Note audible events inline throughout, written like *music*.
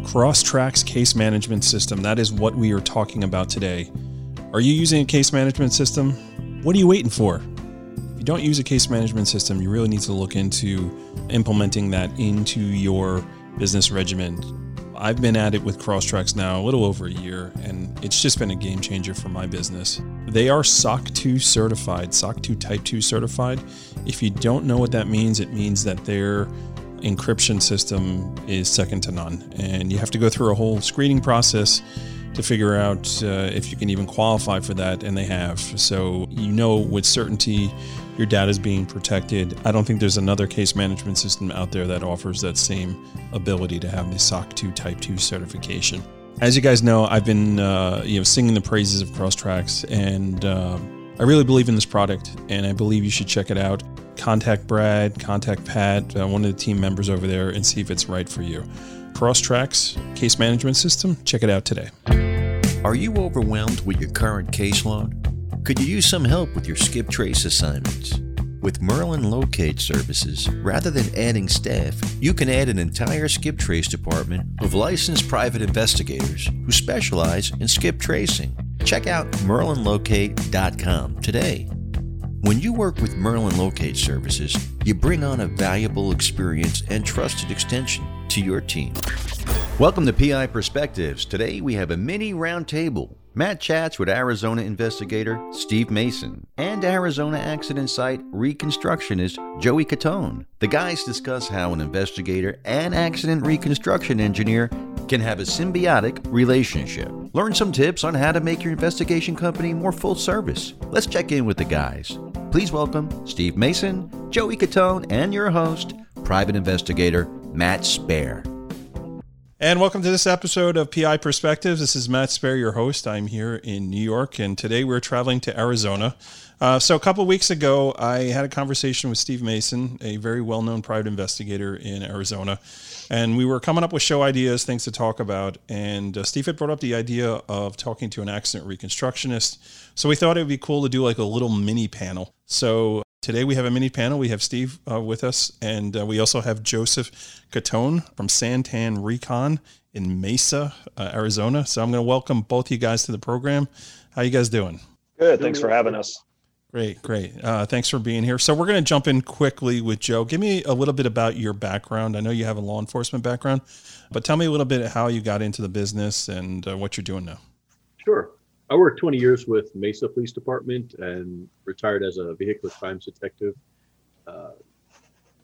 Crosstracks case management system. That is what we are talking about today. Are you using a case management system? What are you waiting for? If you don't use a case management system, you really need to look into implementing that into your business regimen. I've been at it with Crosstracks now a little over a year, and it's just been a game changer for my business. They are SOC 2 certified, SOC 2 Type 2 certified. If you don't know what that means, it means that their encryption system is second to none. And you have to go through a whole screening process to figure out uh, if you can even qualify for that, and they have. So you know with certainty your data is being protected. I don't think there's another case management system out there that offers that same ability to have the SOC 2 Type 2 certification. As you guys know, I've been uh, you know singing the praises of Crosstracks, and uh, I really believe in this product, and I believe you should check it out. Contact Brad, contact Pat, uh, one of the team members over there, and see if it's right for you. Crosstracks case management system. Check it out today. Are you overwhelmed with your current caseload? Could you use some help with your skip trace assignments? With Merlin Locate Services, rather than adding staff, you can add an entire skip trace department of licensed private investigators who specialize in skip tracing. Check out merlinlocate.com today. When you work with Merlin Locate Services, you bring on a valuable experience and trusted extension to your team. Welcome to PI Perspectives. Today we have a mini roundtable. Matt chats with Arizona investigator Steve Mason and Arizona accident site reconstructionist Joey Catone. The guys discuss how an investigator and accident reconstruction engineer can have a symbiotic relationship. Learn some tips on how to make your investigation company more full service. Let's check in with the guys. Please welcome Steve Mason, Joey Catone, and your host, private investigator Matt Spaier. And welcome to this episode of PI Perspectives. This is Matt Spaier, your host. I'm here in New York, and today we're traveling to Arizona. Uh, so, a couple weeks ago, I had a conversation with Steve Mason, a very well known private investigator in Arizona. And we were coming up with show ideas, things to talk about. And uh, Steve had brought up the idea of talking to an accident reconstructionist. So, we thought it would be cool to do like a little mini panel. So, Today we have a mini panel. We have Steve uh, with us, and uh, we also have Joseph Catone from Santan Recon in Mesa, uh, Arizona. So I'm going to welcome both you guys to the program. How you guys doing? Good. Thanks for having us. Great, great. Uh, thanks for being here. So we're going to jump in quickly with Joe. Give me a little bit about your background. I know you have a law enforcement background, but tell me a little bit how you got into the business and uh, what you're doing now. Sure. I worked 20 years with Mesa Police Department and retired as a vehicular crimes detective. Uh,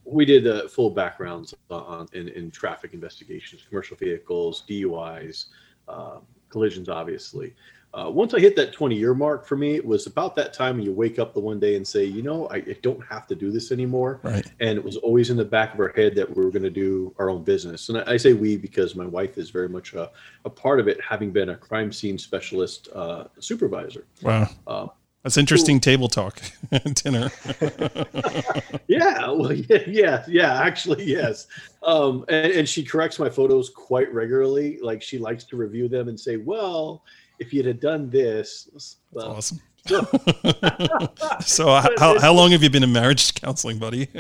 we did uh, full backgrounds on in, in, traffic investigations, commercial vehicles, DUIs, uh, collisions, obviously. Uh, once I hit that 20 year mark for me, it was about that time when you wake up the one day and say, you know, I, I don't have to do this anymore. Right. And it was always in the back of our head that we were going to do our own business. And I, I, say we because my wife is very much a, a, part of it, having been a crime scene specialist uh, supervisor. Wow. Uh, that's interesting table talk *laughs* and dinner. *laughs* yeah, well, *laughs* yeah, yeah, yeah. Actually, yes. Um, and, and, she corrects my photos quite regularly. Like she likes to review them and say, "Well, if you'd have done this, well, awesome. *laughs* so how, how long have you been in marriage *laughs* counseling, buddy? *laughs*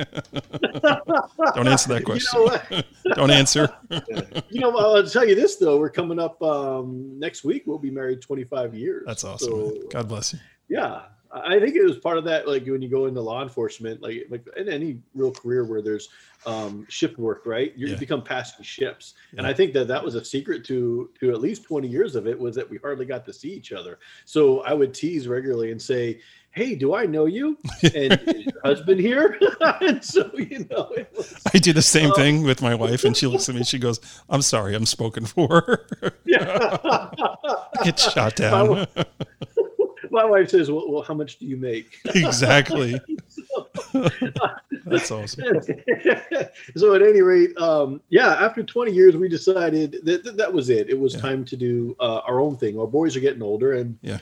Don't answer that question. You know Don't answer. you know, I'll tell you this though. We're coming up um, next week. We'll be married 25 years. That's awesome. So, God bless you. Yeah, I think it was part of that, like when you go into law enforcement, like like in any real career where there's um, shift work, right? You yeah. become passing ships, yeah. and I think that that was a secret to to at least 20 years of it was that we hardly got to see each other. So I would tease regularly and say, "Hey, do I know you?" *laughs* And your husband here, *laughs* and so you know, was, *laughs* I do the same um, thing with my wife, and she looks at me, she goes, "I'm sorry, I'm spoken for." yeah, get shot down my wife says, well, well, how much do you make? *laughs* Exactly. That's awesome. *laughs* so at any rate, um, yeah, after 20 years, we decided that that, that was it. It was yeah. time to do uh, our own thing. Our boys are getting older and yeah.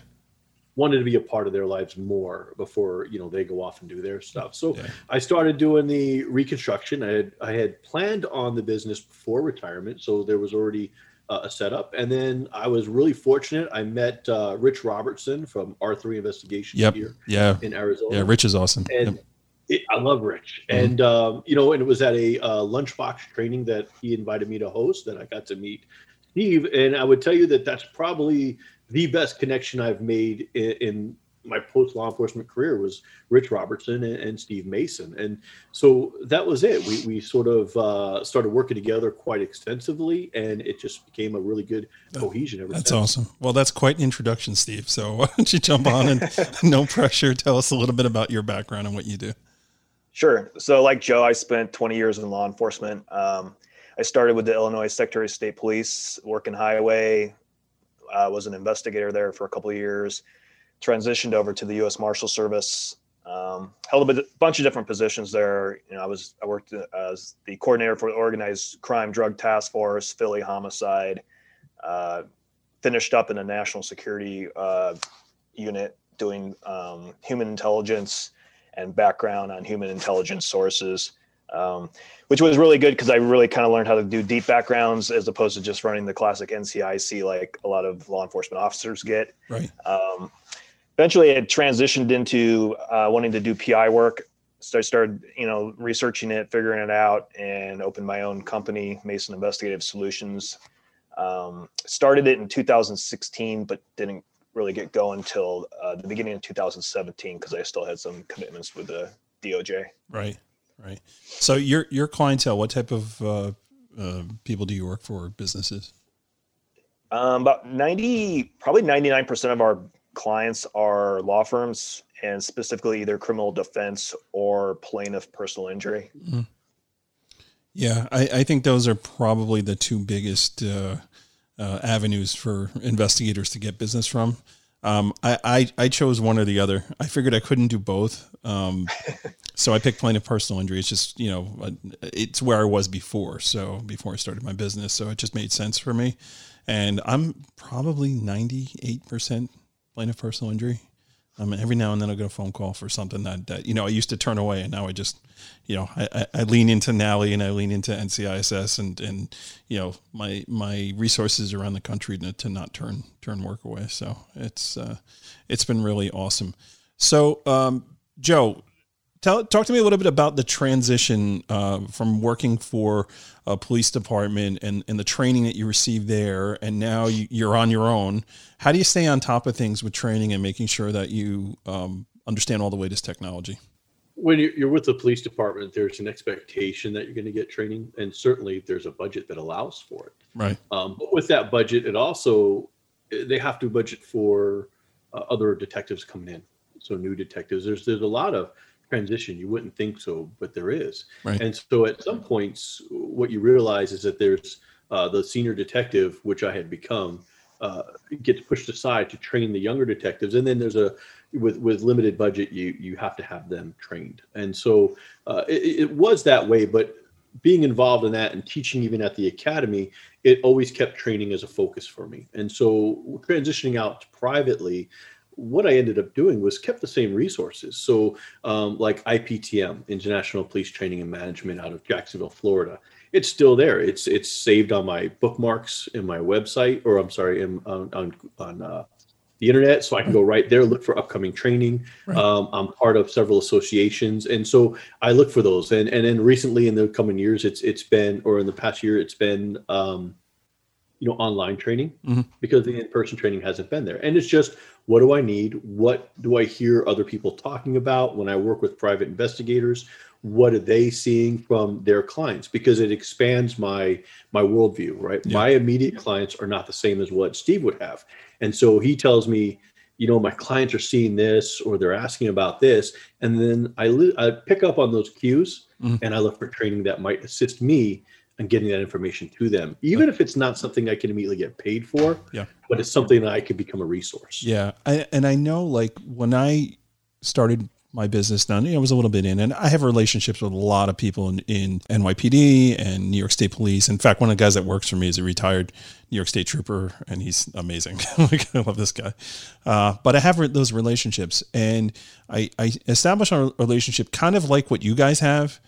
wanted to be a part of their lives more before, you know, they go off and do their stuff. So yeah. I started doing the reconstruction. I had, I had planned on the business before retirement. So there was already a setup. And then I was really fortunate. I met uh, Rich Robertson from R3 Investigations yep. here yeah. in Arizona. Yeah, Rich is awesome. And yep. It, I love Rich, mm-hmm. and um, you know, and it was at a uh, lunchbox training that he invited me to host that I got to meet Steve, and I would tell you that that's probably the best connection I've made in, in my post law enforcement career was Rich Robertson and, and, Steve Mason, and so that was it. We we sort of uh, started working together quite extensively, and it just became a really good cohesion. Ever that's since. awesome. Well, that's quite an introduction, Steve. So why don't you jump on and *laughs* no pressure, tell us a little bit about your background and what you do. Sure. So, like Joe, I spent 20 years in law enforcement. Um, I started with the Illinois Secretary of State Police, working highway. I uh, was an investigator there for a couple of years transitioned over to the U.S. Marshal Service. Um, held a bunch of different positions there. You know, I was I worked as the coordinator for the Organized Crime Drug Task Force, Philly Homicide. Uh, finished up in a national security uh, unit doing um, human intelligence and background on human intelligence sources, um, which was really good because I really kind of learned how to do deep backgrounds as opposed to just running the classic NCIC like a lot of law enforcement officers get. Right. Um, eventually it transitioned into uh, wanting to do PI work. So I started, you know, researching it, figuring it out, and opened my own company, Mason Investigative Solutions. Um, started it in 2016, but didn't really get going until uh, the beginning of 2017 because I still had some commitments with the DOJ. Right, right. So your your clientele, what type of uh, uh, people do you work for? Businesses? Um, about 90, probably 99 percent of our clients are law firms and specifically either criminal defense or plaintiff personal injury. Mm-hmm. Yeah, I, I, think those are probably the two biggest uh, uh, avenues for investigators to get business from. Um, I, I, I, chose one or the other. I figured I couldn't do both. Um, *laughs* so I picked plaintiff personal injury. It's just, you know, it's where I was before. So before I started my business. So it just made sense for me. And I'm probably 98% plaintiff personal injury. I mean, every now and then I'll get a phone call for something that, that you know I used to turn away, and now I just, you know, I, I, I lean into NALI and I lean into NCISS, and and you know my my resources around the country to, to not turn turn work away. So it's uh, it's been really awesome. So um, Joe, Tell, talk to me a little bit about the transition uh, from working for a police department and, and the training that you received there, and now you, are on your own. How do you stay on top of things with training and making sure that you um, understand all the latest technology? When you're with the police department, there's an expectation that you're going to get training, and certainly there's a budget that allows for it. Right. Um, but with that budget, it also they have to budget for uh, other detectives coming in, so new detectives. There's there's a lot of transition. You wouldn't think so, but there is. Right. And so at some points, what you realize is that there's uh, the senior detective, which I had become, uh, gets pushed aside to train the younger detectives, and then there's a with with limited budget, you you have to have them trained. And so uh, it, it was that way, but being involved in that and teaching even at the academy, it always kept training as a focus for me. And so transitioning out privately, what I ended up doing was kept the same resources. So, um, like IPTM, International Police Training and Management, out of Jacksonville, Florida, it's still there. It's it's saved on my bookmarks in my website, or I'm sorry, in, on on, on uh, the internet, so I can go right there look for upcoming training. Right. Um, I'm part of several associations, and so I look for those. And and then recently, in the coming years, it's it's been, or in the past year, it's been. Um, you know online training mm-hmm. because the in-person training hasn't been there. And it's just what do i need? What do i hear other people talking about when i work with private investigators? What are they seeing from their clients? Because it expands my my worldview right? Yeah. my immediate clients are not the same as what steve would have. And so he tells me you know my clients are seeing this or they're asking about this. And then i, li- I pick up on those cues mm-hmm. and i look for training that might assist me and getting that information to them, even if it's not something I can immediately get paid for. Yeah. But it's something that I could become a resource. Yeah. I, and I know like when I started my business done, you know, I was a little bit in, and I have relationships with a lot of people in, in NYPD and New York State Police. In fact, one of the guys that works for me is a retired New York State trooper, and he's amazing. *laughs* I love this guy. Uh, but I have those relationships, and I, I establish a relationship kind of like what you guys have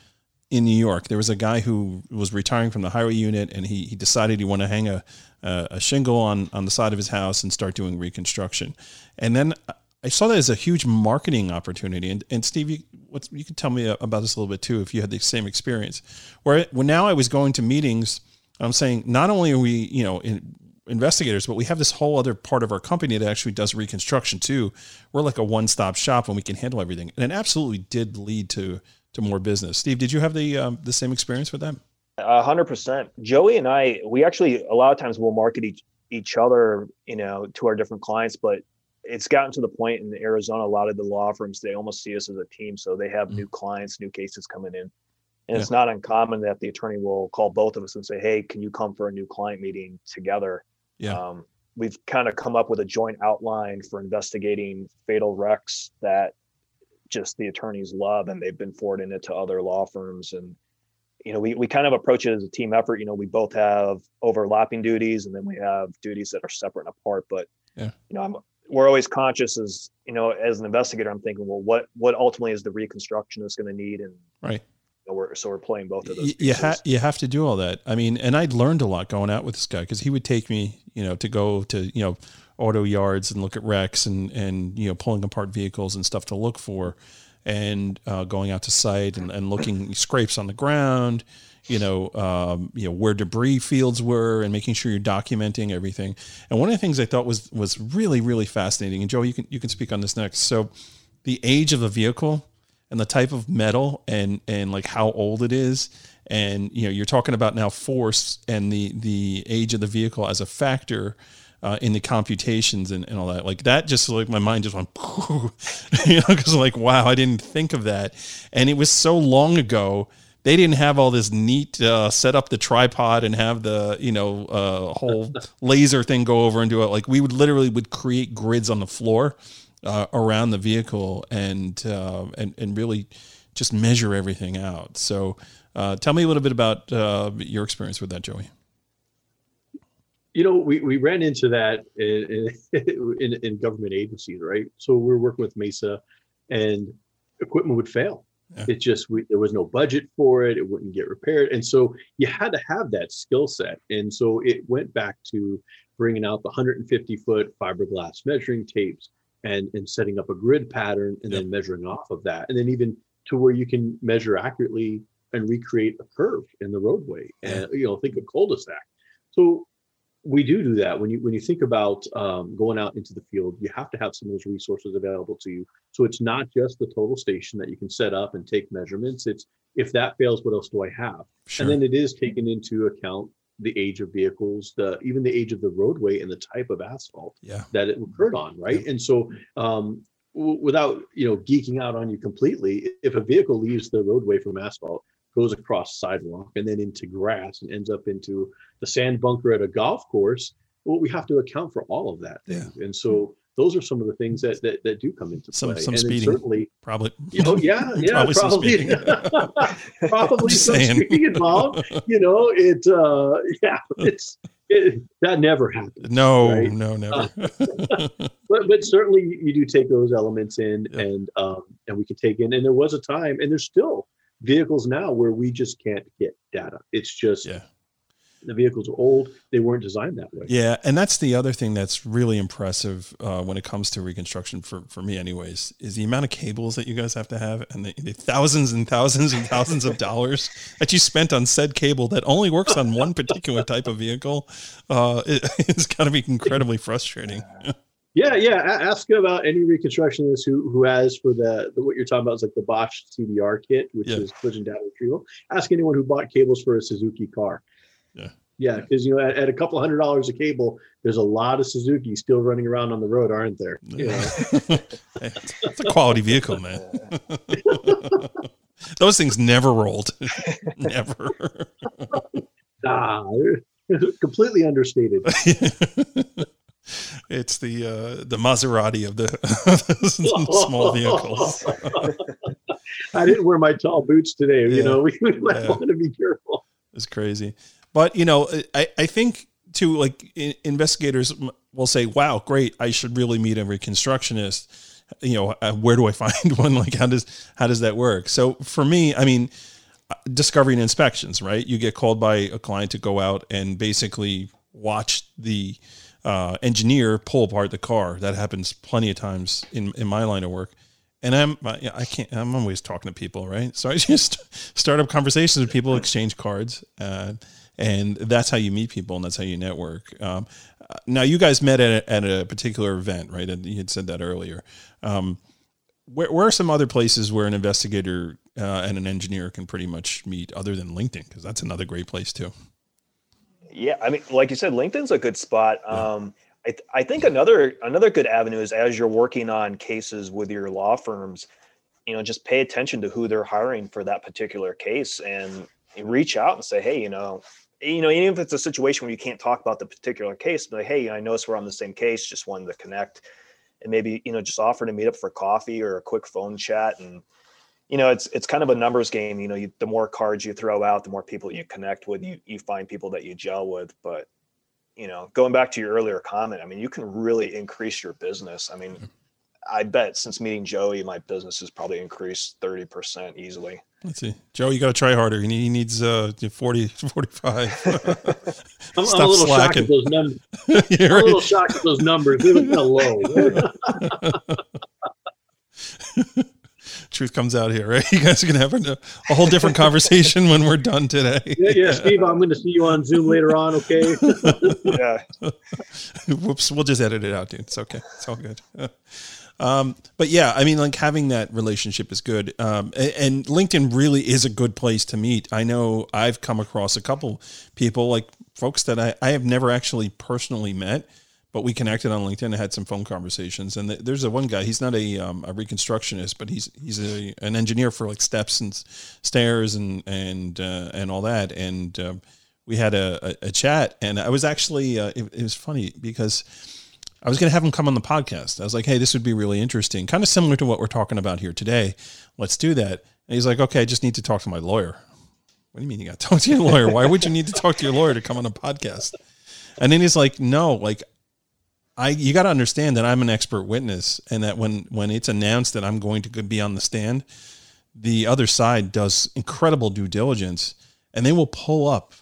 in New York. There was a guy who was retiring from the highway unit, and he, he decided he wanted to hang a, a, a shingle on, on the side of his house and start doing reconstruction. And then I saw that as a huge marketing opportunity. And, and Steve, you, what's, you can tell me about this a little bit too, if you had the same experience. Where when now I was going to meetings, I'm saying not only are we, you know, in, investigators, but we have this whole other part of our company that actually does reconstruction too. We're like a one-stop shop and we can handle everything. And it absolutely did lead to to more business. Steve, did you have the um, the same experience with that? A hundred percent. Joey and I, we actually a lot of times we'll market each each other, you know, to our different clients, but it's gotten to the point in Arizona, a lot of the law firms, they almost see us as a team. So they have mm-hmm. new clients, new cases coming in. And yeah. it's not uncommon that the attorney will call both of us and say, Hey, can you come for a new client meeting together? Yeah. Um, we've kind of come up with a joint outline for investigating fatal wrecks that just the attorneys love and they've been forwarding it to other law firms. And, you know, we, we kind of approach it as a team effort. You know, we both have overlapping duties and then we have duties that are separate and apart. But, yeah. you know, I'm, we're always conscious as you know as an investigator i'm thinking well what what ultimately is the reconstructionist going to need and right you know, we're, so we're playing both of those you, ha- you have to do all that i mean and i'd learned a lot going out with this guy because he would take me you know to go to you know auto yards and look at wrecks and and you know pulling apart vehicles and stuff to look for and uh, going out to site and, and looking scrapes on the ground you know, um, you know where debris fields were, and making sure you're documenting everything. And one of the things I thought was was really really fascinating. And Joe, you can you can speak on this next. So, the age of a vehicle and the type of metal and and like how old it is, and you know you're talking about now force and the the age of the vehicle as a factor. Uh, in the computations and, and all that like that just like my mind just went *laughs* you know because like wow i didn't think of that and it was so long ago they didn't have all this neat uh, set up the tripod and have the you know uh, whole *laughs* laser thing go over and do it. Like we would literally would create grids on the floor uh, around the vehicle and uh, and and really just measure everything out. So uh, tell me a little bit about uh, your experience with that, Joey. You know, we, we ran into that in, in, *laughs* in government agencies, right? So we we're working with Mesa, and equipment would fail yeah. It just we, there was no budget for it. It wouldn't get repaired, and so you had to have that skill set. And so it went back to bringing out the 150 foot fiberglass measuring tapes and and setting up a grid pattern and then measuring off of that, and then even to where you can measure accurately and recreate a curve in the roadway. And you know, think of cul-de-sac. So we do do that when you when you think about um, going out into the field you have to have some of those resources available to you so it's not just the total station that you can set up and take measurements it's if that fails what else do i have sure. and then it is taken into account the age of vehicles the even the age of the roadway and the type of asphalt yeah. that it occurred on right yeah. and so um, w- without you know geeking out on you completely if a vehicle leaves the roadway from asphalt goes across sidewalk and then into grass and ends up into the sand bunker at a golf course well we have to account for all of that yeah. and so those are some of the things that that, that do come into some, play some and speeding certainly probably oh yeah *laughs* yeah probably *laughs* probably some speeding, probably some speeding involved you know it uh yeah it's it, that never happens. No, right? no, never. Uh, *laughs* but but certainly you do take those elements in, yeah. and um, and we can take in. And there was a time, and there's still vehicles now where we just can't get data. It's just yeah. the vehicles are old. They weren't designed that way. Yeah, and that's the other thing that's really impressive uh, when it comes to reconstruction for for me, anyways, is the amount of cables that you guys have to have and the, the thousands and thousands and thousands of dollars *laughs* that you spent on said cable that only works on one particular type of vehicle. Uh, it, *laughs* it's got to be incredibly frustrating. *laughs* Yeah, yeah. ask about any reconstructionist who who has for the, the what you're talking about is like the Bosch CDR kit, which yeah. is collision data retrieval. Ask anyone who bought cables for a Suzuki car. Yeah. Yeah, because you know, at, at, a couple hundred dollars a cable, there's a lot of Suzuki still running around on the road, aren't there? Know? it's *laughs* a quality vehicle, man. *laughs* Those things never rolled. *laughs* never. ah, completely understated it's the uh, the Maserati of the small vehicles. *laughs* I didn't wear my tall boots today. Yeah. You know, we, *laughs* we might yeah. want to be careful. It's crazy, but you know, I I think too like investigators will say, "Wow, great! I should really meet a reconstructionist." You know, uh, where do I *laughs* find one? Like, how does how does that work? So for me, I mean, uh, discovery and inspections, right? You get called by a client to go out and basically watch the uh, engineer pull apart the car. That happens plenty of times in in my line of work. And I'm I can't I'm always talking to people, right? So I *laughs* just start up conversations with people, exchange cards, uh, and that's how you meet people and that's how you network. Um, now you guys met at a, at a particular event, right? And you had said that earlier. Um, where, where are some other places where an investigator uh, and an engineer can pretty much meet other than LinkedIn? Because that's another great place too. Yeah, I mean, like you said, LinkedIn's a good spot. Um, I, th- I think another another good avenue is as you're working on cases with your law firms, you know, just pay attention to who they're hiring for that particular case and reach out and say, hey, you know, you know, even if it's a situation where you can't talk about the particular case, but like, hey, I noticed we're on the same case, just wanted to connect and maybe, you know, just offer to meet up for coffee or a quick phone chat. And, you know, it's it's kind of a numbers game. You know, you, the more cards you throw out, the more people you connect with, you you find people that you gel with. But, you know, going back to your earlier comment, I mean, you can really increase your business. I mean, mm-hmm. I bet since meeting Joey, my business has probably increased 30% easily. Let's see. Joe, you got to try harder. He needs uh, 40, 45. *laughs* *laughs* I'm, I'm, a little slacking. shocked at those numbers. *laughs* I'm right. a little shocked at those numbers. They look kind of low. Truth comes out here, right? *laughs* You guys are going to have a, a, whole different conversation when we're done today. *laughs* Yeah, yeah, Steve, I'm going to see you on Zoom later on, okay? *laughs* yeah. Whoops, we'll just edit it out, dude. It's okay. It's all good. Um, but yeah, I mean, like having that relationship is good. Um, and, and, LinkedIn really is a good place to meet. I know I've come across a couple people, like folks that I, I have never actually personally met, but we connected on LinkedIn and had some phone conversations. And there's a one guy, he's not a, um, a reconstructionist, but he's, he's a, an engineer for like steps and stairs and, and, uh, and all that. And, um, we had a, a, a, chat and I was actually, uh, it, it was funny because, I was going to have him come on the podcast. I was like, hey, this would be really interesting, kind of similar to what we're talking about here today. Let's do that. And he's like, okay, I just need to talk to my lawyer. What do you mean you got to talk to your lawyer? Why would you need to talk to your lawyer to come on a podcast? And then he's like, no, like I, you got to understand that I'm an expert witness, and that when when it's announced that I'm going to be on the stand, the other side does incredible due diligence, and they will pull up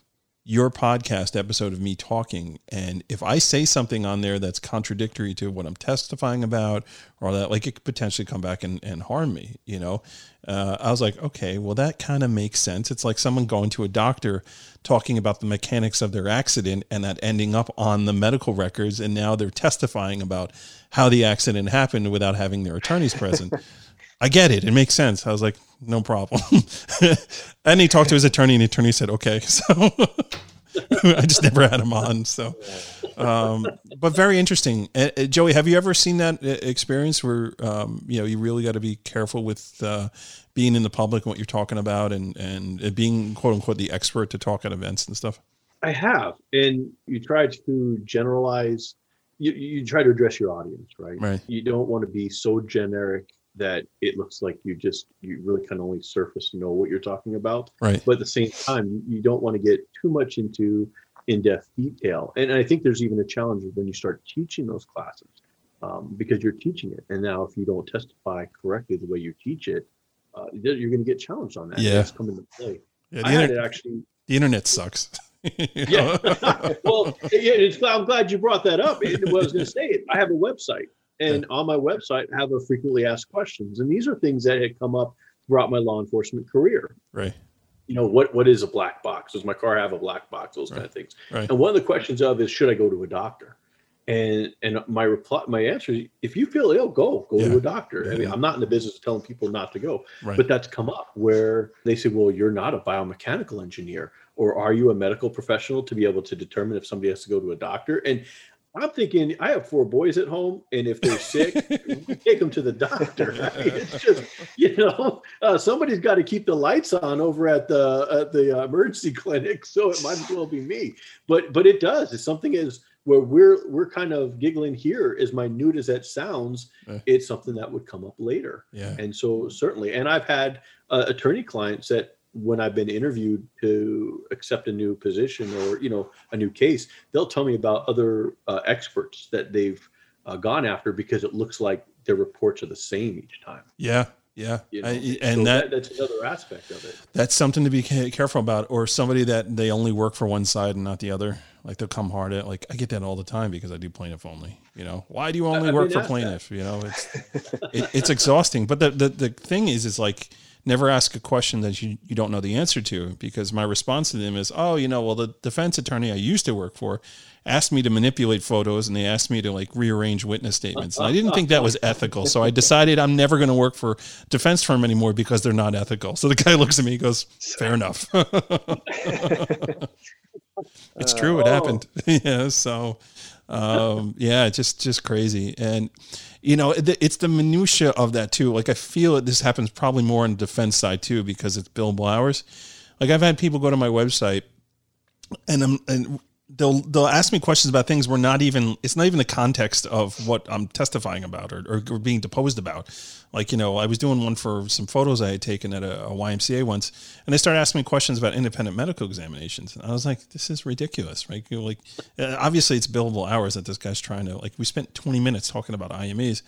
your podcast episode of me talking and if i say something on there that's contradictory to what i'm testifying about or that like it could potentially come back and, and harm me you know uh, i was like okay well that kind of makes sense. It's like someone going to a doctor talking about the mechanics of their accident and that ending up on the medical records and now they're testifying about how the accident happened without having their attorneys present *laughs* I get it. It makes sense. I was like, no problem. *laughs* and he talked to his attorney, and the attorney said, okay. *laughs* So *laughs* I just never had him on. So, um, but very interesting. Uh, uh, Joey, have you ever seen that uh, experience where um, you know you really got to be careful with uh, being in the public and what you're talking about, and and being quote unquote the expert to talk at events and stuff? I have, and you try to generalize. You, you try to address your audience, right? Right. You don't want to be so generic that it looks like you just you really kind of only surface know what you're talking about. Right. But at the same time you don't want to get too much into in-depth detail. And i think there's even a challenge when you start teaching those classes um, because you're teaching it. And now if you don't testify correctly the way you teach it uh, you're going to get challenged on that. Yeah. It's coming to play. Yeah, the I inter- actually the internet sucks. *laughs* Yeah. *laughs* well yeah, i'm glad you brought that up. It, what i was going to say i have a website and on my website, have a frequently asked questions. And these are things that had come up throughout my law enforcement career. Right. You know, what what is a black box? Does my car have a black box? Those right. kind of things. Right. And one of the questions of is should I go to a doctor? And and my reply my answer is if you feel ill, go. Go yeah. to a doctor. Yeah. I mean, I'm not in the business of telling people not to go. Right. But that's come up where they say, Well, you're not a biomechanical engineer or are you a medical professional to be able to determine if somebody has to go to a doctor? And I'm thinking I have four boys at home, and if they're sick, *laughs* take them to the doctor. *laughs* It's just you know uh, somebody's got to keep the lights on over at the at the uh, emergency *laughs* clinic, so it might as well be me. But but it does. It's something is where we're we're kind of giggling here, as minute as that sounds. It's something that would come up later. Yeah. And so certainly, and I've had uh, attorney clients that when I've been interviewed to accept a new position or you know a new case, they'll tell me about other uh, experts that they've uh, gone after because it looks like their reports are the same each time. Yeah, Yeah, You know? I, and So that, that's another aspect of it. that's something to be careful about. Or somebody that they only work for one side and not the other. Like they'll come hard at. Like I get that all the time because I do plaintiff only. You know, why do you only I've work for plaintiff? You know, it's *laughs* it, it's exhausting. But the, the the thing is, is like never ask a question that you, you don't know the answer to because my response to them is, oh, you know, well, the defense attorney I used to work for asked me to manipulate photos and they asked me to like rearrange witness statements. And I didn't think that was ethical. So I decided I'm never going to work for defense firm anymore because they're not ethical. So the guy looks at me and goes, fair enough. *laughs* it's true. It oh. happened. *laughs* yeah. So, um, yeah, just, just crazy. And, you know, it's the minutia of that too. Like I feel it, this happens probably more on the defense side too, because it's billable hours. Like I've had people go to my website and I'm, and they'll, they'll ask me questions about things we're not even, it's not even the context of what I'm testifying about or, or, being deposed about. Like, you know, I was doing one for some photos I had taken at a, a YMCA once, and they started asking me questions about independent medical examinations. And I was like, this is ridiculous, right? You're like, uh, obviously it's billable hours that this guy's trying to, like, we spent 20 minutes talking about IMEs.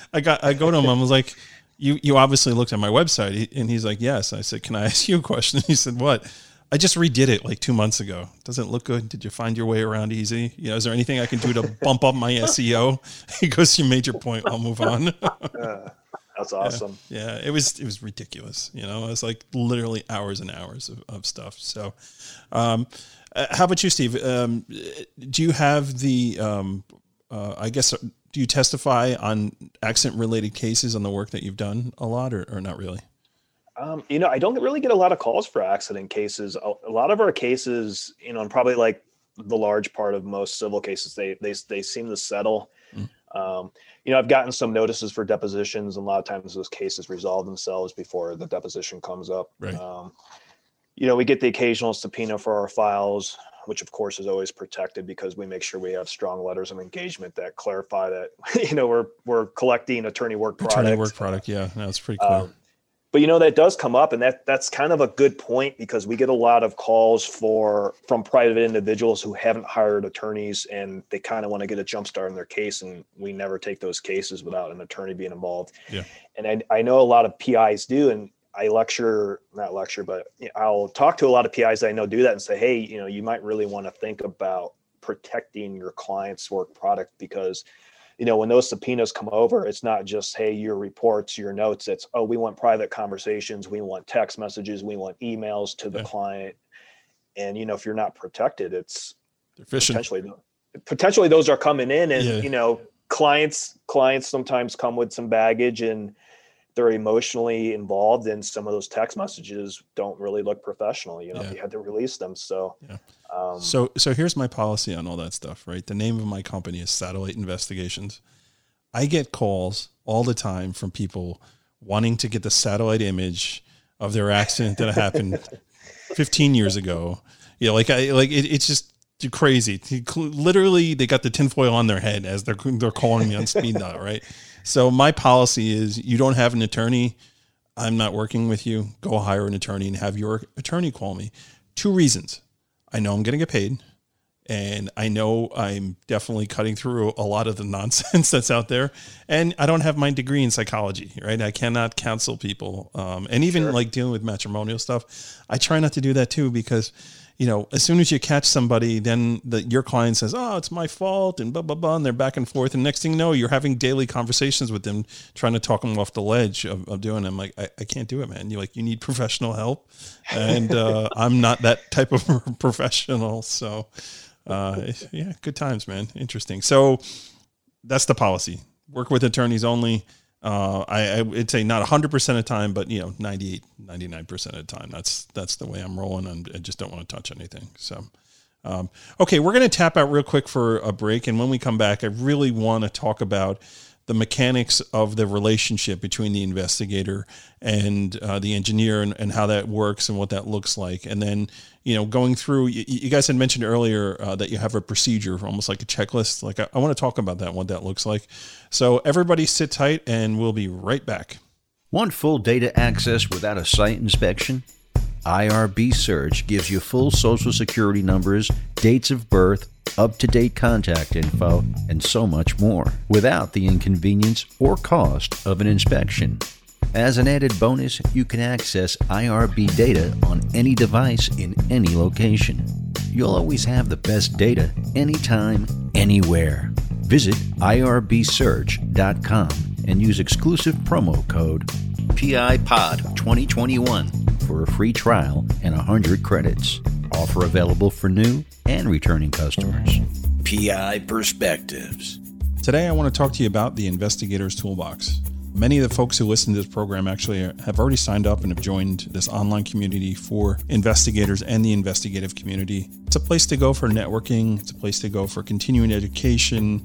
*laughs* I got, I go to him, I was like, you, you obviously looked at my website. And he's like, yes. I said, can I ask you a question? *laughs* He said, what? I just redid it like two months ago. Doesn't look good? Did you find your way around easy? You know, is there anything I can do to *laughs* bump up my SEO? He *laughs* goes, you made your point. I'll move on. *laughs* Uh, that's awesome. yeah, it was it was ridiculous. You know, it was like literally hours and hours of, of stuff. So, um, uh, how about you, Steve? Um, do you have the? Um, uh, I guess do you testify on accident related cases on the work that you've done a lot, or, or not really? Um, you know, I don't really get a lot of calls for accident cases. A, lot of our cases, you know, and probably like the large part of most civil cases, they they they seem to settle. Mm. Um, you know, I've gotten some notices for depositions, and a lot of times those cases resolve themselves before the deposition comes up. Right. Um, you know, we get the occasional subpoena for our files, which of course is always protected because we make sure we have strong letters of engagement that clarify that *laughs* you know we're we're collecting attorney work product. Attorney work product. Yeah, no, pretty clear. Um, but you know that does come up, and that that's kind of a good point because we get a lot of calls for from private individuals who haven't hired attorneys, and they kind of want to get a jump start in their case, and we never take those cases without an attorney being involved. Yeah. And I I know a lot of PIs do, and I lecture not lecture, but I'll talk to a lot of PIs that I know do that and say, hey, you know, you might really want to think about protecting your client's work product because you know, when those subpoenas come over, it's not just, hey, your reports, your notes. It's, oh, we want private conversations. We want text messages. We want emails to the Yeah. client. And, you know, if you're not protected, it's potentially, potentially those are coming in and, Yeah. you know, clients, clients sometimes come with some baggage and they're emotionally involved and some of those text messages don't really look professional. You know, Yeah. you had to release them. So, Yeah. um, So so here's my policy on all that stuff, right? The name of my company is Satellite Investigations. I get calls all the time from people wanting to get the satellite image of their accident that happened *laughs* 15 years ago. Yeah, like I like it, it's just crazy. Literally, they got the tinfoil on their head as they're they're calling me on speed dial, right? So my policy is you don't have an attorney. I'm not working with you. Go hire an attorney and have your attorney call me. Two reasons. I know I'm going to get paid. And I know I'm definitely cutting through a lot of the *laughs* nonsense that's out there. And I don't have my degree in psychology, right? I cannot counsel people. Um, and even Sure. like dealing with matrimonial stuff, I try not to do that too because, you know, as soon as you catch somebody, then the, your client says, oh, it's my fault and blah, blah, blah. And they're back and forth. And next thing you know, you're having daily conversations with them, trying to talk them off the ledge of, of doing it. I'm like, I, I can't do it, man. You like, you need professional help. And uh, I'm not that type of *laughs* professional. So, uh, yeah, good times, man. Interesting. So that's the policy. Work with attorneys only. Uh, I, I would say not 100% of the time, but you know, 98, 99% of the time. That's, that's the way I'm rolling. I'm, I just don't want to touch anything. So, um, okay, we're going to tap out real quick for a break. And when we come back, I really want to talk about the mechanics of the relationship between the investigator and uh, the engineer and, and how that works and what that looks like. And then, you know, going through, you, you guys had mentioned earlier uh, that you have a procedure, almost like a checklist. Like, I, I want to talk about that, what that looks like. So, everybody sit tight and we'll be right back. Want full data access without a site inspection? IRB Search gives you full social security numbers, dates of birth, up to date contact info, and so much more without the inconvenience or cost of an inspection. As an added bonus, you can access IRB data on any device in any location. You'll always have the best data anytime, anywhere. Visit irbsearch.com and use exclusive promo code PIPOD2021 for a free trial and 100 credits. Offer available for new and returning customers. PI Perspectives. Today, I want to talk to you about the Investigator's Toolbox. Many of the folks who listen to this program actually have already signed up and have joined this online community for investigators and the investigative community. It's a place to go for networking, it's a place to go for continuing education,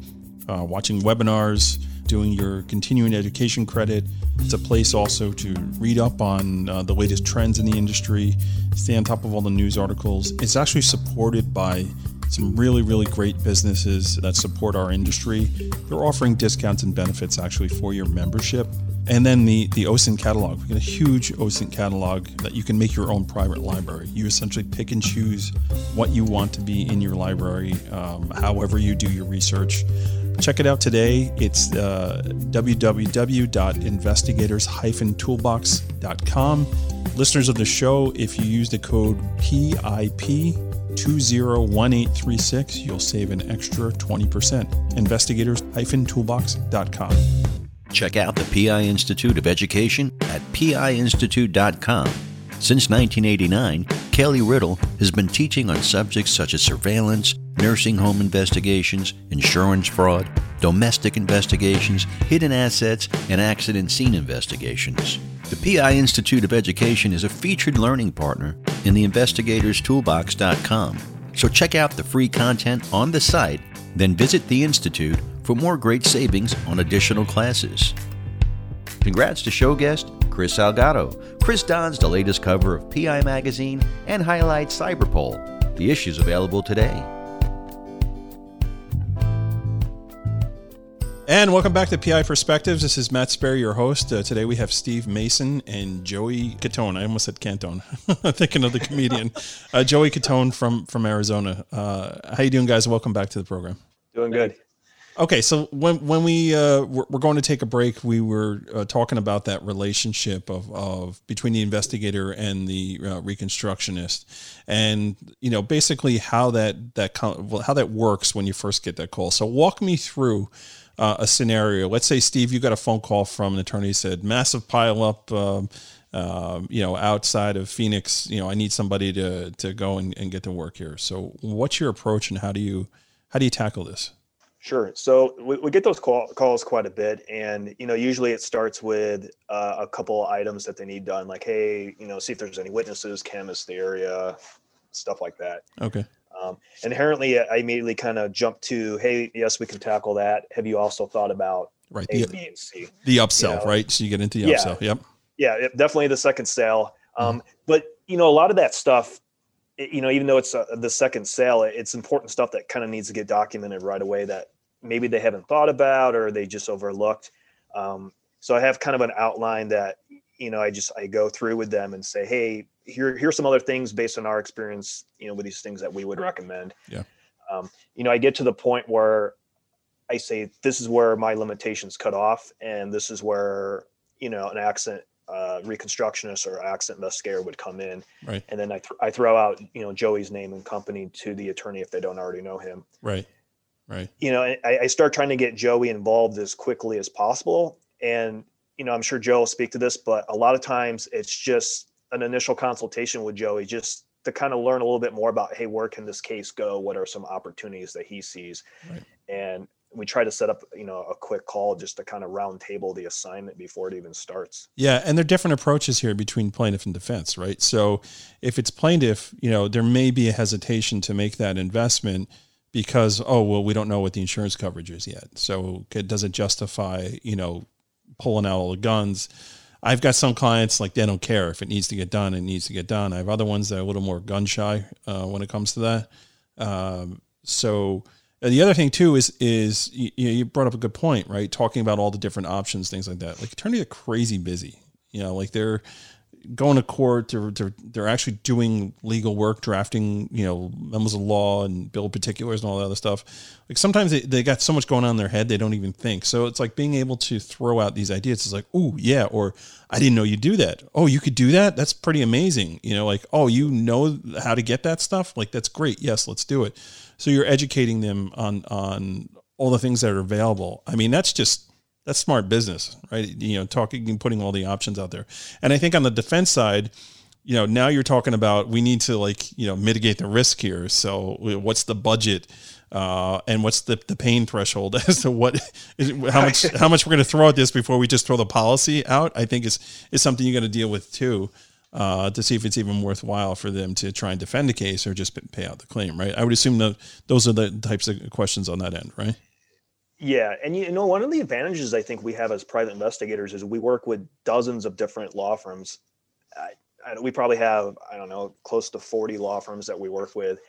uh, watching webinars, doing your continuing education credit. It's a place also to read up on uh, the latest trends in the industry, stay on top of all the news articles. It's actually supported by some really, really great businesses that support our industry. They're offering discounts and benefits actually for your membership. And then the, the OSINT catalog. We got a huge OSINT catalog that you can make your own private library. You essentially pick and choose what you want to be in your library, um, however you do your research. Check it out today. It's uh, www.investigators-toolbox.com. Listeners of the show, if you use the code PIP 201836, you'll save an extra 20%. Investigators-toolbox.com. Check out the PI Institute of Education at piinstitute.com. Since 1989, Kelly Riddle has been teaching on subjects such as surveillance, nursing home investigations, insurance fraud, domestic investigations, hidden assets, and accident scene investigations. The PI Institute of Education is a featured learning partner in the investigatorstoolbox.com. So check out the free content on the site, then visit the Institute for more great savings on additional classes. Congrats to show guest Chris Salgado. Chris dons the latest cover of PI Magazine and highlights Cyberpol. The issue's available today. And welcome back to PI Perspectives. This is Matt Spaier, your host. Uh, today we have Steve Mason and Joey Catone. I almost said Cantone. *laughs* I'm Thinking of the comedian, uh, Joey Catone from from Arizona. Uh, how you doing, guys? Welcome back to the program. Doing good. Okay, so when when we uh, we're, we're going to take a break, we were uh, talking about that relationship of, of between the investigator and the uh, reconstructionist, and you know basically how that that how that works when you first get that call. So walk me through uh, a scenario. Let's say, Steve, you got a phone call from an attorney who said, massive pile up, um, uh, you know, outside of Phoenix. You know, I need somebody to to go and, and get to work here. So, what's your approach, and how do you how do you tackle this? Sure. So we, we get those call, calls quite a bit, and you know, usually it starts with uh, a couple items that they need done, like, hey, you know, see if there's any witnesses, canvass the area, stuff like that. Okay. Um, inherently, I immediately kind of jump to, hey, yes, we can tackle that. Have you also thought about right A, the, B, and C? The upsell, you know? right? So you get into the yeah. upsell. Yep. Yeah, definitely the second sale. Um, mm-hmm. But you know, a lot of that stuff, you know, even though it's uh, the second sale, it's important stuff that kind of needs to get documented right away that maybe they haven't thought about or they just overlooked. Um, so I have kind of an outline that you know I just I go through with them and say, hey, here here's some other things based on our experience you know with these things that we would recommend. Yeah. Um, you know i get to the point where i say this is where my limitations cut off and this is where you know an accident uh, reconstructionist or accident investigator would come in. Right. And then I, th- I throw out you know joey's name and company to the attorney if they don't already know him. Right. Right. You know I, I start trying to get joey involved as quickly as possible and you know i'm sure joe will speak to this but a lot of times it's just an initial consultation with Joey just to kind of learn a little bit more about hey where can this case go? What are some opportunities that he sees? Right. and we try to set up you know a quick call just to kind of round table the assignment before it even starts. Yeah and there are different approaches here between plaintiff and defense right? So if it's plaintiff you know there may be a hesitation to make that investment because oh well we don't know what the insurance coverage is yet. So it doesn't justify you know pulling out all the guns I've got some clients like they don't care if it needs to get done. It needs to get done. I have other ones that are a little more gun shy uh, when it comes to that. Um, so the other thing too is is you, you, brought up a good point, right? Talking about all the different options, things like that. Like attorneys are crazy busy. You know, like they're going to court. They're, they're they're actually doing legal work, drafting you know memos of law and bill particulars and all that other stuff. Like sometimes they, they got so much going on in their head they don't even think. So it's like being able to throw out these ideas. It's like, oh yeah, or I didn't know you do that. Oh, you could do that. That's pretty amazing. You know, like oh, you know how to get that stuff. Like that's great. Yes, let's do it. So you're educating them on on all the things that are available. I mean, that's just that's smart business, right? You know, talking and putting all the options out there. And I think on the defense side, you know, now you're talking about we need to like, you know, mitigate the risk here. So what's the budget? Uh, and what's the, the pain threshold *laughs* as to what is, how much how much we're going to throw at this before we just throw the policy out? I think is is something you got to deal with too, uh, to see if it's even worthwhile for them to try and defend a case or just pay out the claim, right? I would assume that those are the types of questions on that end, right? Yeah, and you know, one of the advantages I think we have as private investigators is we work with dozens of different law firms. I, I, we probably have I don't know close to forty law firms that we work with,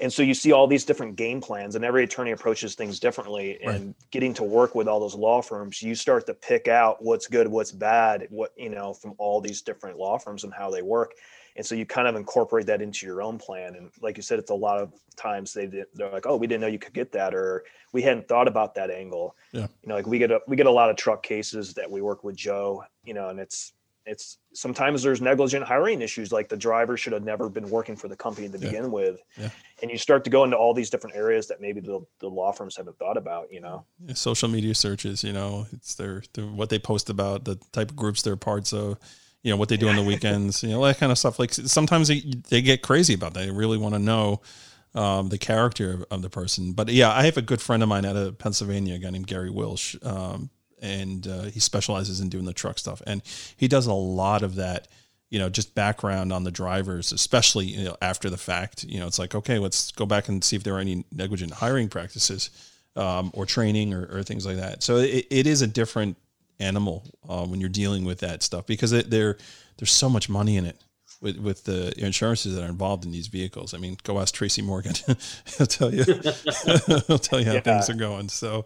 and so you see all these different game plans, and every attorney approaches things differently. Right. And getting to work with all those law firms, you start to pick out what's good, what's bad, what you know from all these different law firms and how they work and so you kind of incorporate that into your own plan. And like you said it's a lot of times they they're like oh we didn't know you could get that or we hadn't thought about that angle. Yeah. You know like we get a we get a lot of truck cases that we work with joe you know and it's it's sometimes there's negligent hiring issues like the driver should have never been working for the company to begin with. Yeah. and you start to go into all these different areas that maybe the, the law firms haven't thought about you know? Yeah, social media searches you know it's their, their what they post about the type of groups they're parts of you know what they do on the *laughs* weekends, you know that kind of stuff. Like sometimes they, they get crazy about that. They really want to know um, the character of, the person. But yeah, I have a good friend of mine out of Pennsylvania, a guy named Gary Wilsh, um, and uh, he specializes in doing the truck stuff, and he does a lot of that. You know, just background on the drivers, especially you know after the fact. You know, it's like okay, let's go back and see if there are any negligent hiring practices. Um, or training or, or, things like that. So it, it is a different animal uh, when you're dealing with that stuff because it, there there's so much money in it with with the insurances that are involved in these vehicles. I mean, go ask Tracy Morgan; *laughs* he'll tell you *laughs* he'll tell you how yeah. things are going. So,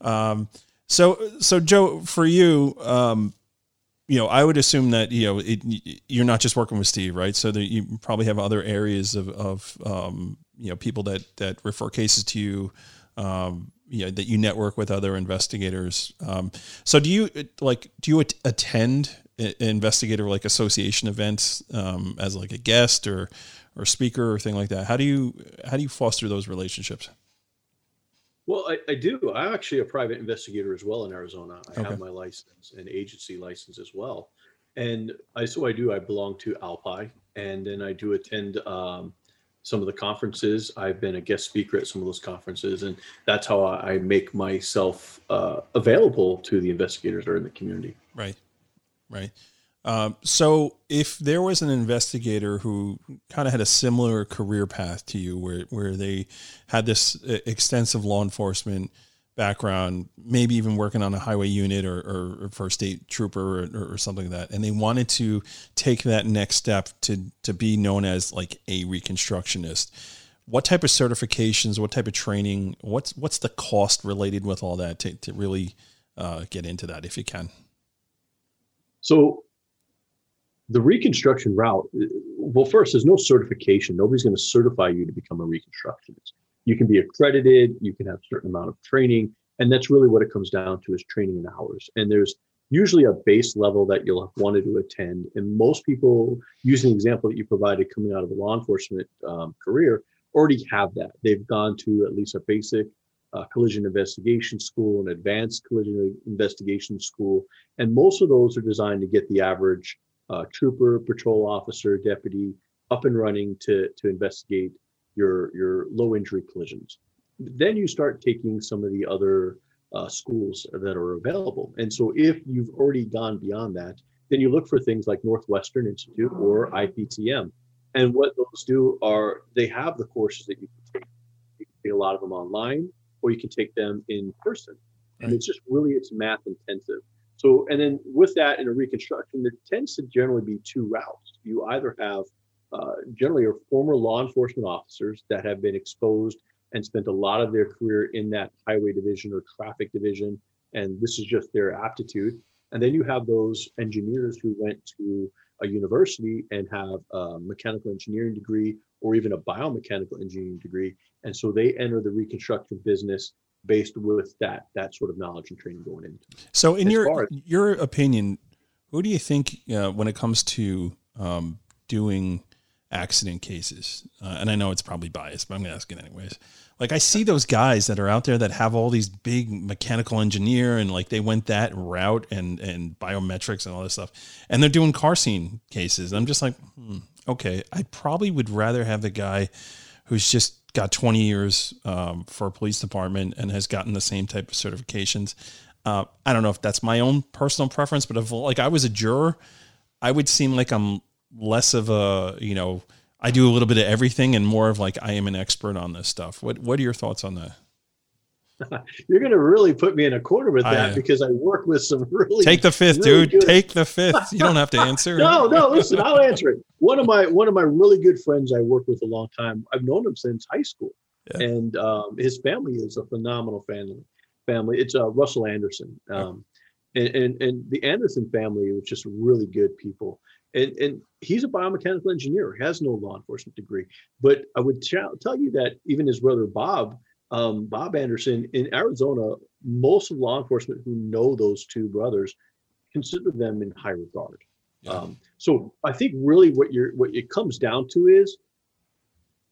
um, so so Joe, for you, um, you know, I would assume that you know it, you're not just working with Steve, right? So that you probably have other areas of of um, you know people that that refer cases to you. Um, you know that you network with other investigators. Um, so do you like do you attend investigator like association events um, as like a guest or or speaker or thing like that? How do you how do you foster those relationships? Well, I, I do. I'm actually a private investigator as well in Arizona. I okay. have my license and agency license as well. And I so I do. I belong to Alpi, and then I do attend um, some of the conferences. I've been a guest speaker at some of those conferences, and that's how I make myself uh, available to the investigators or in the community. Right, right. Um, so, if there was an investigator who kind of had a similar career path to you, where where they had this uh, extensive law enforcement background, maybe even working on a highway unit or, or, or for a state trooper or, or, something like that, and they wanted to take that next step to to be known as like a reconstructionist. What type of certifications? What type of training? What's what's the cost related with all that to to really uh, get into that if you can? So the reconstruction route well first there's no certification nobody's going to certify you to become a reconstructionist you can be accredited you can have a certain amount of training and that's really what it comes down to is training and hours. And there's usually a base level that you'll have wanted to attend. And most people using the example that you provided coming out of a law enforcement um, career already have that. They've gone to at least a basic uh, collision investigation school an advanced collision investigation school. And most of those are designed to get the average uh, trooper patrol officer deputy up and running to to investigate your your low injury collisions. Then you start taking some of the other uh, schools that are available. And so if you've already gone beyond that, then you look for things like Northwestern Institute or IPTM. And what those do are they have the courses that you can take. You can take a lot of them online, or you can take them in person. And it's just really it's math intensive. So, and then with that in a reconstruction, there tends to generally be two routes. You either have uh, generally are former law enforcement officers that have been exposed and spent a lot of their career in that highway division or traffic division, and this is just their aptitude. And then you have those engineers who went to a university and have a mechanical engineering degree or even a biomechanical engineering degree. And so they enter the reconstruction business based with that that sort of knowledge and training going into. So, in as your as, your opinion, who do you think uh, when it comes to um, doing accident cases? Uh, and I know it's probably biased, but I'm going to ask it anyways. Like I see those guys that are out there that have all these big mechanical engineer and like they went that route and and biometrics and all this stuff, and they're doing car scene cases. I'm just like, hmm, okay, I probably would rather have the guy who's just got 20 years um, for a police department and has gotten the same type of certifications. Uh, I don't know if that's my own personal preference, but if like I was a juror, I would seem like I'm less of a you know I do a little bit of everything and more of like I am an expert on this stuff. What what are your thoughts on that? *laughs* You're going to really put me in a corner with that I, because I work with some *laughs* really take the fifth, really dude. Good... Take the fifth. You don't have to answer. *laughs* no, no. Listen, I'll answer it. One of my one of my really good friends I worked with a long time. I've known him since high school, yeah. and um, his family is a phenomenal family. Family. It's uh, Russell Anderson, um, and, and and the Anderson family was just really good people and and he's a biomechanical engineer has no law enforcement degree. But i would tell you that even his brother bob um, bob anderson in arizona most of law enforcement who know those two brothers consider them in high regard. Yeah. um, so i think really what you're what it comes down to is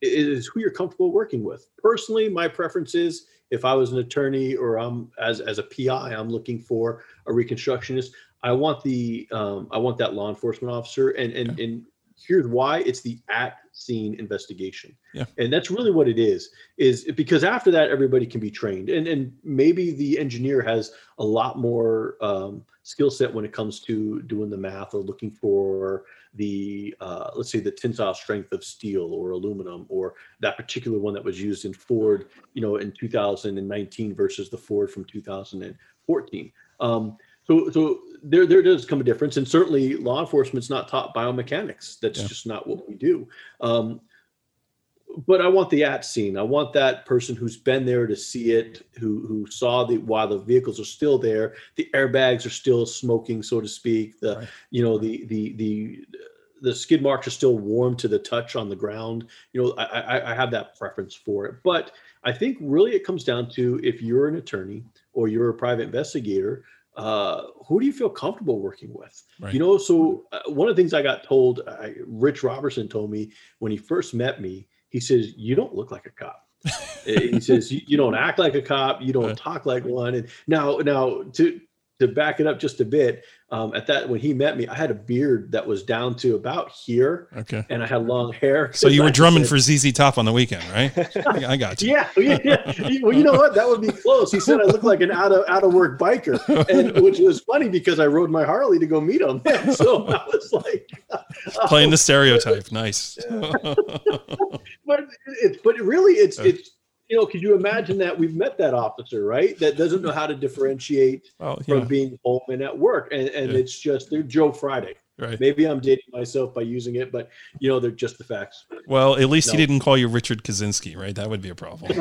is who you're comfortable working with. Personally my preference is if i was an attorney or i'm as as a pi i'm looking for a reconstructionist I want the um, I want that law enforcement officer, and and okay. and here's why: it's the at scene investigation, yeah, and that's really what it is. Is because after that, everybody can be trained, and and maybe the engineer has a lot more um, skill set when it comes to doing the math or looking for the uh, let's say the tensile strength of steel or aluminum or that particular one that was used in Ford, you know, in 2019 versus the Ford from 2014. Um, so, so there, there does come a difference, and certainly law enforcement's not taught biomechanics. That's yeah. just not what we do. Um, but I want the at scene. I want that person who's been there to see it, who who saw the while the vehicles are still there, the airbags are still smoking, so to speak. The right. you know the the the the skid marks are still warm to the touch on the ground. You know, I, I have that preference for it. But I think really it comes down to if you're an attorney or you're a private investigator, uh, who do you feel comfortable working with? Right. You know, so uh, one of the things I got told, uh, Rich Robertson told me when he first met me, he says, "You don't look like a cop." *laughs* he says, you, "You don't act like a cop. You don't talk like one." And now, now to to back it up just a bit, um, at that when he met me, I had a beard that was down to about here. Okay. And I had long hair. So you were drumming said, for ZZ Top on the weekend, right? *laughs* I got you. Yeah, yeah. Well, you know what? That would be close. He said I looked like an out of out of work biker, and *laughs* which was funny because I rode my Harley to go meet him. *laughs* so I was like playing the stereotype. Nice. but it's but really it's it's you know, could you imagine that we've met that officer, right? That doesn't know how to differentiate well, yeah. from being home and at work, and and yeah. it's just they're Joe Friday. Right. Maybe I'm dating myself by using it, but you know, they're just the facts. Well, at least no. he didn't call you Richard Kaczynski, right? That would be a problem. *laughs*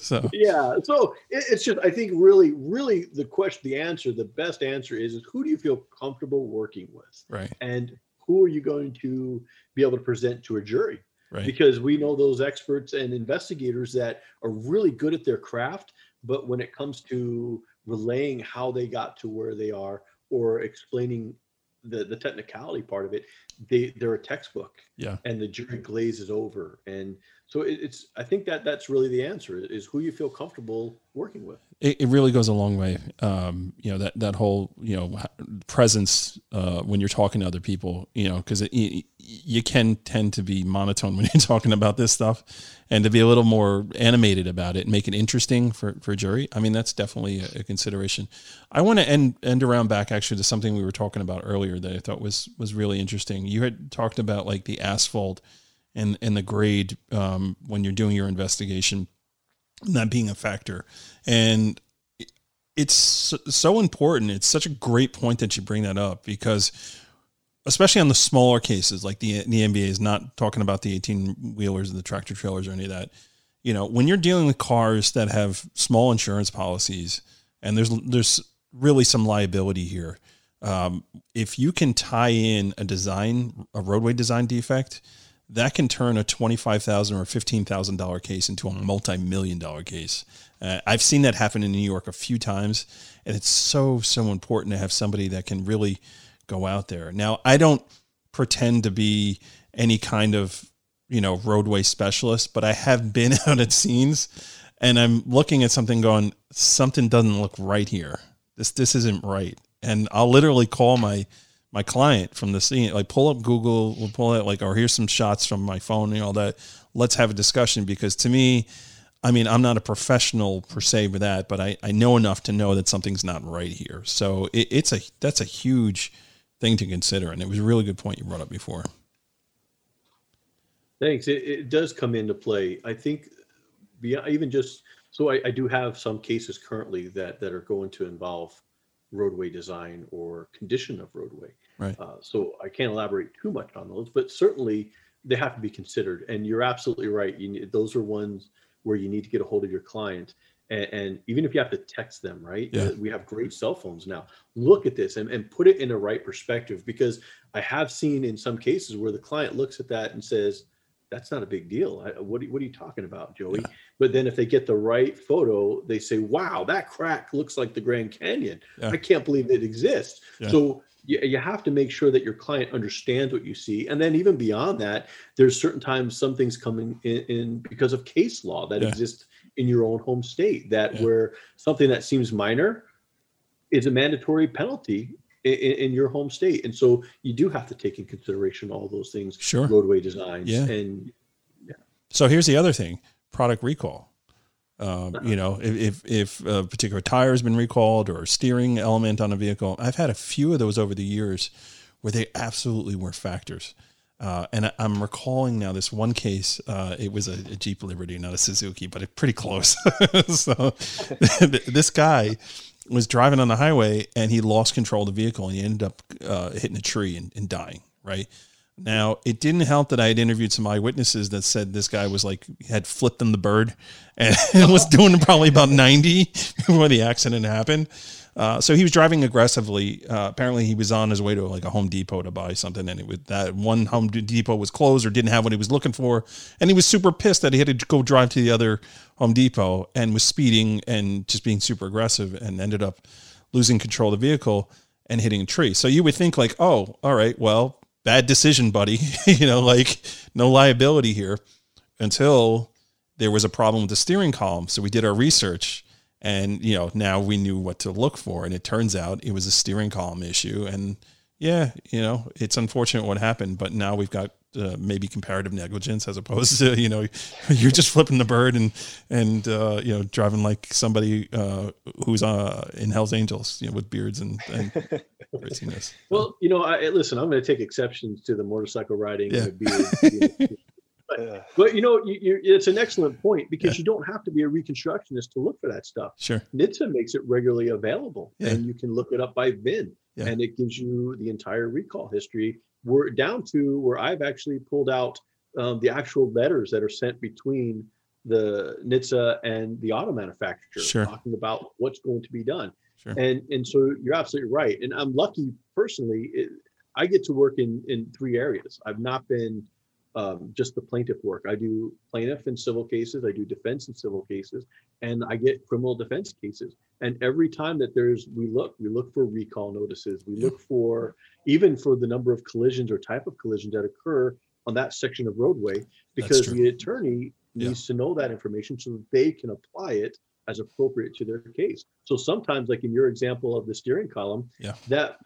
so yeah, so it, it's just I think really, really the question, the answer, the best answer is, is who do you feel comfortable working with, right? And who are you going to be able to present to a jury? Right. because we know those experts and investigators that are really good at their craft but when it comes to relaying how they got to where they are or explaining the the technicality part of it they they're a textbook. Yeah. And the jury glazes over. And so it, it's i think that that's really the answer is who you feel comfortable working with. It, it really goes a long way. Um, you know that that whole you know presence uh, when you're talking to other people you know because you can tend to be monotone *laughs* when you're talking about this stuff and to be a little more animated about it and make it interesting for for jury. I mean that's definitely a, a consideration. I want to end end around back actually to something we were talking about earlier that i thought was was really interesting. You had talked about like the asphalt and and the grade um, when you're doing your investigation, not being a factor, and it's so important. It's such a great point that you bring that up because, especially on the smaller cases, like the the NBA is not talking about the eighteen wheelers and the tractor trailers or any of that. You know, when you're dealing with cars that have small insurance policies and there's there's really some liability here Um, if you can tie in a design, a roadway design defect, that can turn a 25,000 or fifteen thousand dollar case into a multi-million dollar case. Uh, I've seen that happen in New York a few times, and it's so so important to have somebody that can really go out there. Now, I don't pretend to be any kind of you know roadway specialist, but I have been *laughs* out at scenes, and I'm looking at something going, something doesn't look right here. This this isn't right, and I'll literally call my my client from the scene, like pull up Google, we'll pull it like, or here's some shots from my phone and all that. Let's have a discussion because to me, I mean, I'm not a professional per se with that, but I, I know enough to know that something's not right here. So it, it's a that's a huge thing to consider, and it was a really good point you brought up before. Thanks. It, it does come into play. I think beyond even just so I, I do have some cases currently that that are going to involve roadway design or condition of roadway. Right. Uh, so I can't elaborate too much on those, but certainly they have to be considered. And you're absolutely right. You need, those are ones where you need to get a hold of your client. And, and even if you have to text them, right? Yeah. We have great cell phones now. Look at this and, and put it in the right perspective because I have seen in some cases where the client looks at that and says, that's not a big deal. I, what, are, what are you talking about, Joey? Yeah. But then if they get the right photo, they say, wow, that crack looks like the Grand Canyon. Yeah. I can't believe it exists. So you, you have to make sure that your client understands what you see. And then even beyond that, there's certain times some things coming in, in because of case law that Yeah. exists in your own home state that Yeah. where something that seems minor is a mandatory penalty in, in your home state. And so you do have to take in consideration all those things, Sure. roadway designs Yeah. and yeah. So here's the other thing: product recall. Um, you know, if, if if a particular tire has been recalled or a steering element on a vehicle, I've had a few of those over the years where they absolutely were factors. Uh, and I, I'm recalling now this one case. Uh, it was a, a Jeep Liberty, not a Suzuki, but it pretty close. *laughs* so *laughs* this guy was driving on the highway and he lost control of the vehicle and he ended up uh, hitting a tree and, and dying. Right. Now, it didn't help that I had interviewed some eyewitnesses that said this guy was like had flipped them the bird and *laughs* was doing probably about 90 before the accident happened. Uh, so he was driving aggressively. Uh, apparently, he was on his way to like a Home Depot to buy something, and it was that one Home Depot was closed or didn't have what he was looking for, and he was super pissed that he had to go drive to the other Home Depot and was speeding and just being super aggressive, and ended up losing control of the vehicle and hitting a tree. So you would think like, oh, all right, well, bad decision, buddy. *laughs* you know, like no liability here until there was a problem with the steering column. So we did our research and, you know, now we knew what to look for. And it turns out it was a steering column issue. And yeah, you know, it's unfortunate what happened, but now we've got uh, maybe comparative negligence as opposed to, you know, *laughs* you're just flipping the bird and, and, uh, you know, driving like somebody uh, who's uh, in Hell's Angels, you know, with beards and, and *laughs* craziness. Well, you know, I, listen, I'm going to take exceptions to the motorcycle riding Yeah. and the *laughs* beard. Yeah. but you know, you, you, it's an excellent point because you don't have to be a reconstructionist to look for that stuff. Sure. NHTSA makes it regularly available, Yeah. and you can look it up by VIN, Yeah. and it gives you the entire recall history. We're down to where I've actually pulled out um, the actual letters that are sent between the NHTSA and the auto manufacturer, Sure. talking about what's going to be done. Sure. And and so you're absolutely right. And I'm lucky personally. It, I get to work in in three areas. I've not been um, just the plaintiff work. I do plaintiff in civil cases. I do defense in civil cases, and I get criminal defense cases. And every time that there's, we look, we look for recall notices. We look for even for the number of collisions or type of collisions that occur on that section of roadway, because the attorney Yeah. needs to know that information so that they can apply it as appropriate to their case. So sometimes, like in your example of the steering column, Yeah. that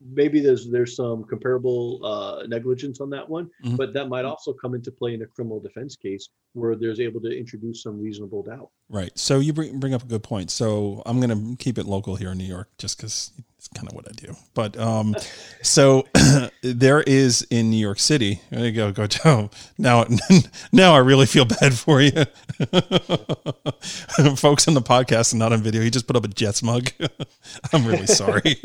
maybe there's there's some comparable uh, negligence on that one, Mhm. but that might also come into play in a criminal defense case where there's able to introduce some reasonable doubt. Right. So you bring, bring up a good point. So I'm going to keep it local here in New York just because it's kind of what I do. But um, so *clears throat* there is in New York City. There you go, go *laughs* Joe. Now, *laughs* now I really feel bad for you, *laughs* folks on the podcast and not on video. He just put up a Jets mug. I'm really sorry.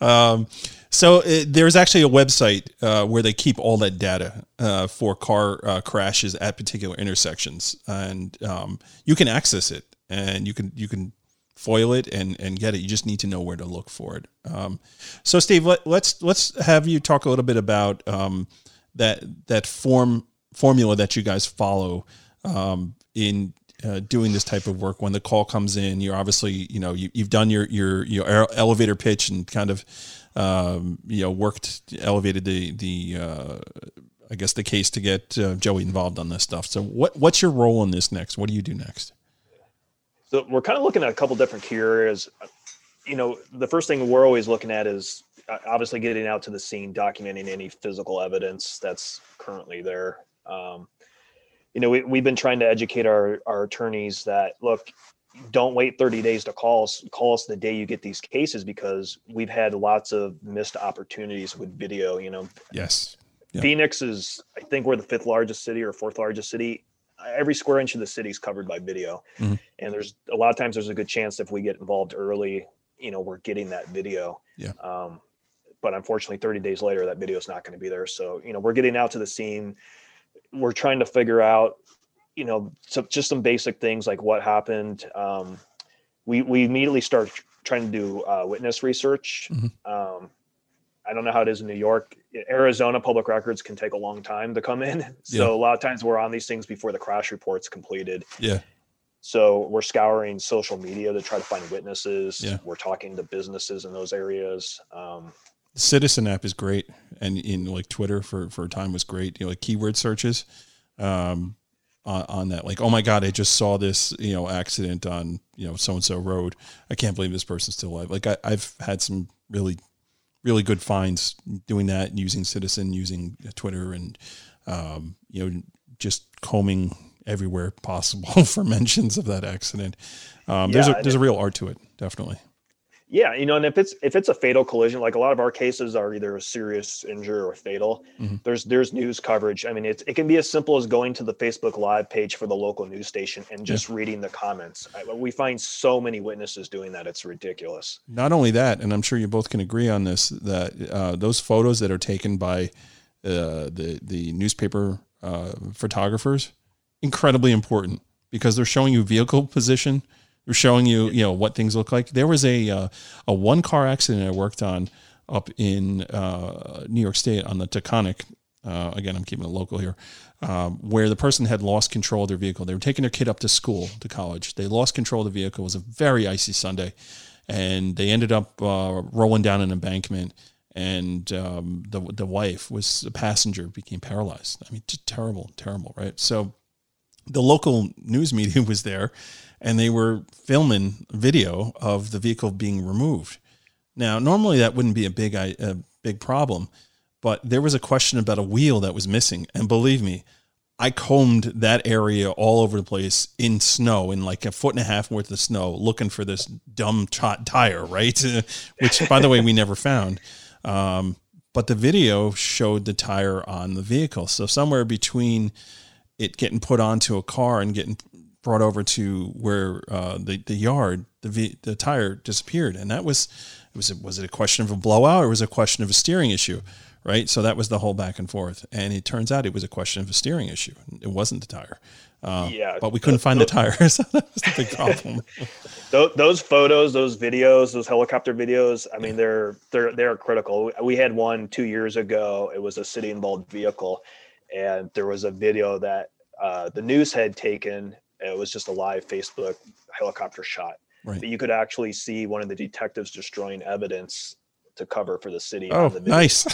um, so uh, there's actually a website uh, where they keep all that data uh, for car uh, crashes at particular intersections, and um, you can access it, and you can you can foil it and and get it. You just need to know where to look for it. Um, so, Steve, let, let's let's have you talk a little bit about um, that that form formula that you guys follow um, in uh, doing this type of work when the call comes in you're obviously you know you, have done your your your elevator pitch and kind of um, you know worked elevated the the uh, I guess the case to get uh, Joey involved on this stuff. So what what's your role in this next? What do you do next? So we're kind of looking at a couple different key areas. You know, the first thing we're always looking at is uh, obviously getting out to the scene, documenting any physical evidence that's currently there. Um, you know, we, we've been trying to educate our, our attorneys that look, don't wait 30 days to call us call us the day you get these cases because we've had lots of missed opportunities with video you know yes yeah. phoenix is i think we're the fifth largest city or fourth largest city every square inch of the city is covered by video mm-hmm. and there's a lot of times there's a good chance if we get involved early you know we're getting that video yeah um, but unfortunately 30 days later that video is not going to be there so you know we're getting out to the scene we're trying to figure out, you know, so just some basic things like what happened. Um, we we immediately start trying to do uh, witness research. Mm-hmm. Um, I don't know how it is in New York. Arizona public records can take a long time to come in. *laughs* So yeah. a lot of times we're on these things before the crash report's completed. Yeah. So we're scouring social media to try to find witnesses. Yeah. We're talking to businesses in those areas. Um, Citizen app is great, and in like Twitter for for a time was great. You know, like keyword searches um, on, on that. Like, oh my god, I just saw this you know accident on you know so and so road. I can't believe this person's still alive. Like I, I've had some really really good finds doing that using Citizen, using Twitter, and um, you know just combing everywhere possible *laughs* for mentions of that accident. Um, yeah, there's a there's a real art to it, definitely. Yeah, you know, and if it's if it's a fatal collision, like a lot of our cases are either a serious injury or fatal. Mm-hmm. There's there's news coverage. I mean, it's it can be as simple as going to the Facebook Live page for the local news station and just yeah. reading the comments. We find so many witnesses doing that; it's ridiculous. Not only that, and I'm sure you both can agree on this, that uh, those photos that are taken by uh, the the newspaper uh, photographers incredibly important because they're showing you vehicle position showing you, you know, what things look like. There was a uh, a one car accident I worked on up in uh, New York State on the Taconic. Uh, again, I'm keeping it local here, um, where the person had lost control of their vehicle. They were taking their kid up to school, to college. They lost control of the vehicle. It was a very icy Sunday, and they ended up uh, rolling down an embankment. And um, the the wife was a passenger, became paralyzed. I mean, just terrible, terrible, right? So the local news media *laughs* was there and they were filming video of the vehicle being removed. Now, normally that wouldn't be a big a big problem, but there was a question about a wheel that was missing, and believe me, I combed that area all over the place in snow, in like a foot and a half worth of snow, looking for this dumb t- tire, right? *laughs* Which, by the way, we never found. Um, but the video showed the tire on the vehicle. So somewhere between it getting put onto a car and getting brought over to where uh, the the yard, the v, the tire disappeared, and that was it was was it a question of a blowout or was it a question of a steering issue, right? So that was the whole back and forth, and it turns out it was a question of a steering issue. It wasn't the tire. Uh, yeah, but we couldn't find the tire, *laughs* so that was the big problem. *laughs* *laughs* those photos, those videos, those helicopter videos. I mean, they're they're they're critical. We had one two years ago. It was a city involved vehicle, and there was a video that uh, the news had taken it was just a live Facebook helicopter shot. Right. But you could actually see one of the detectives destroying evidence to cover for the city. Oh, the nice.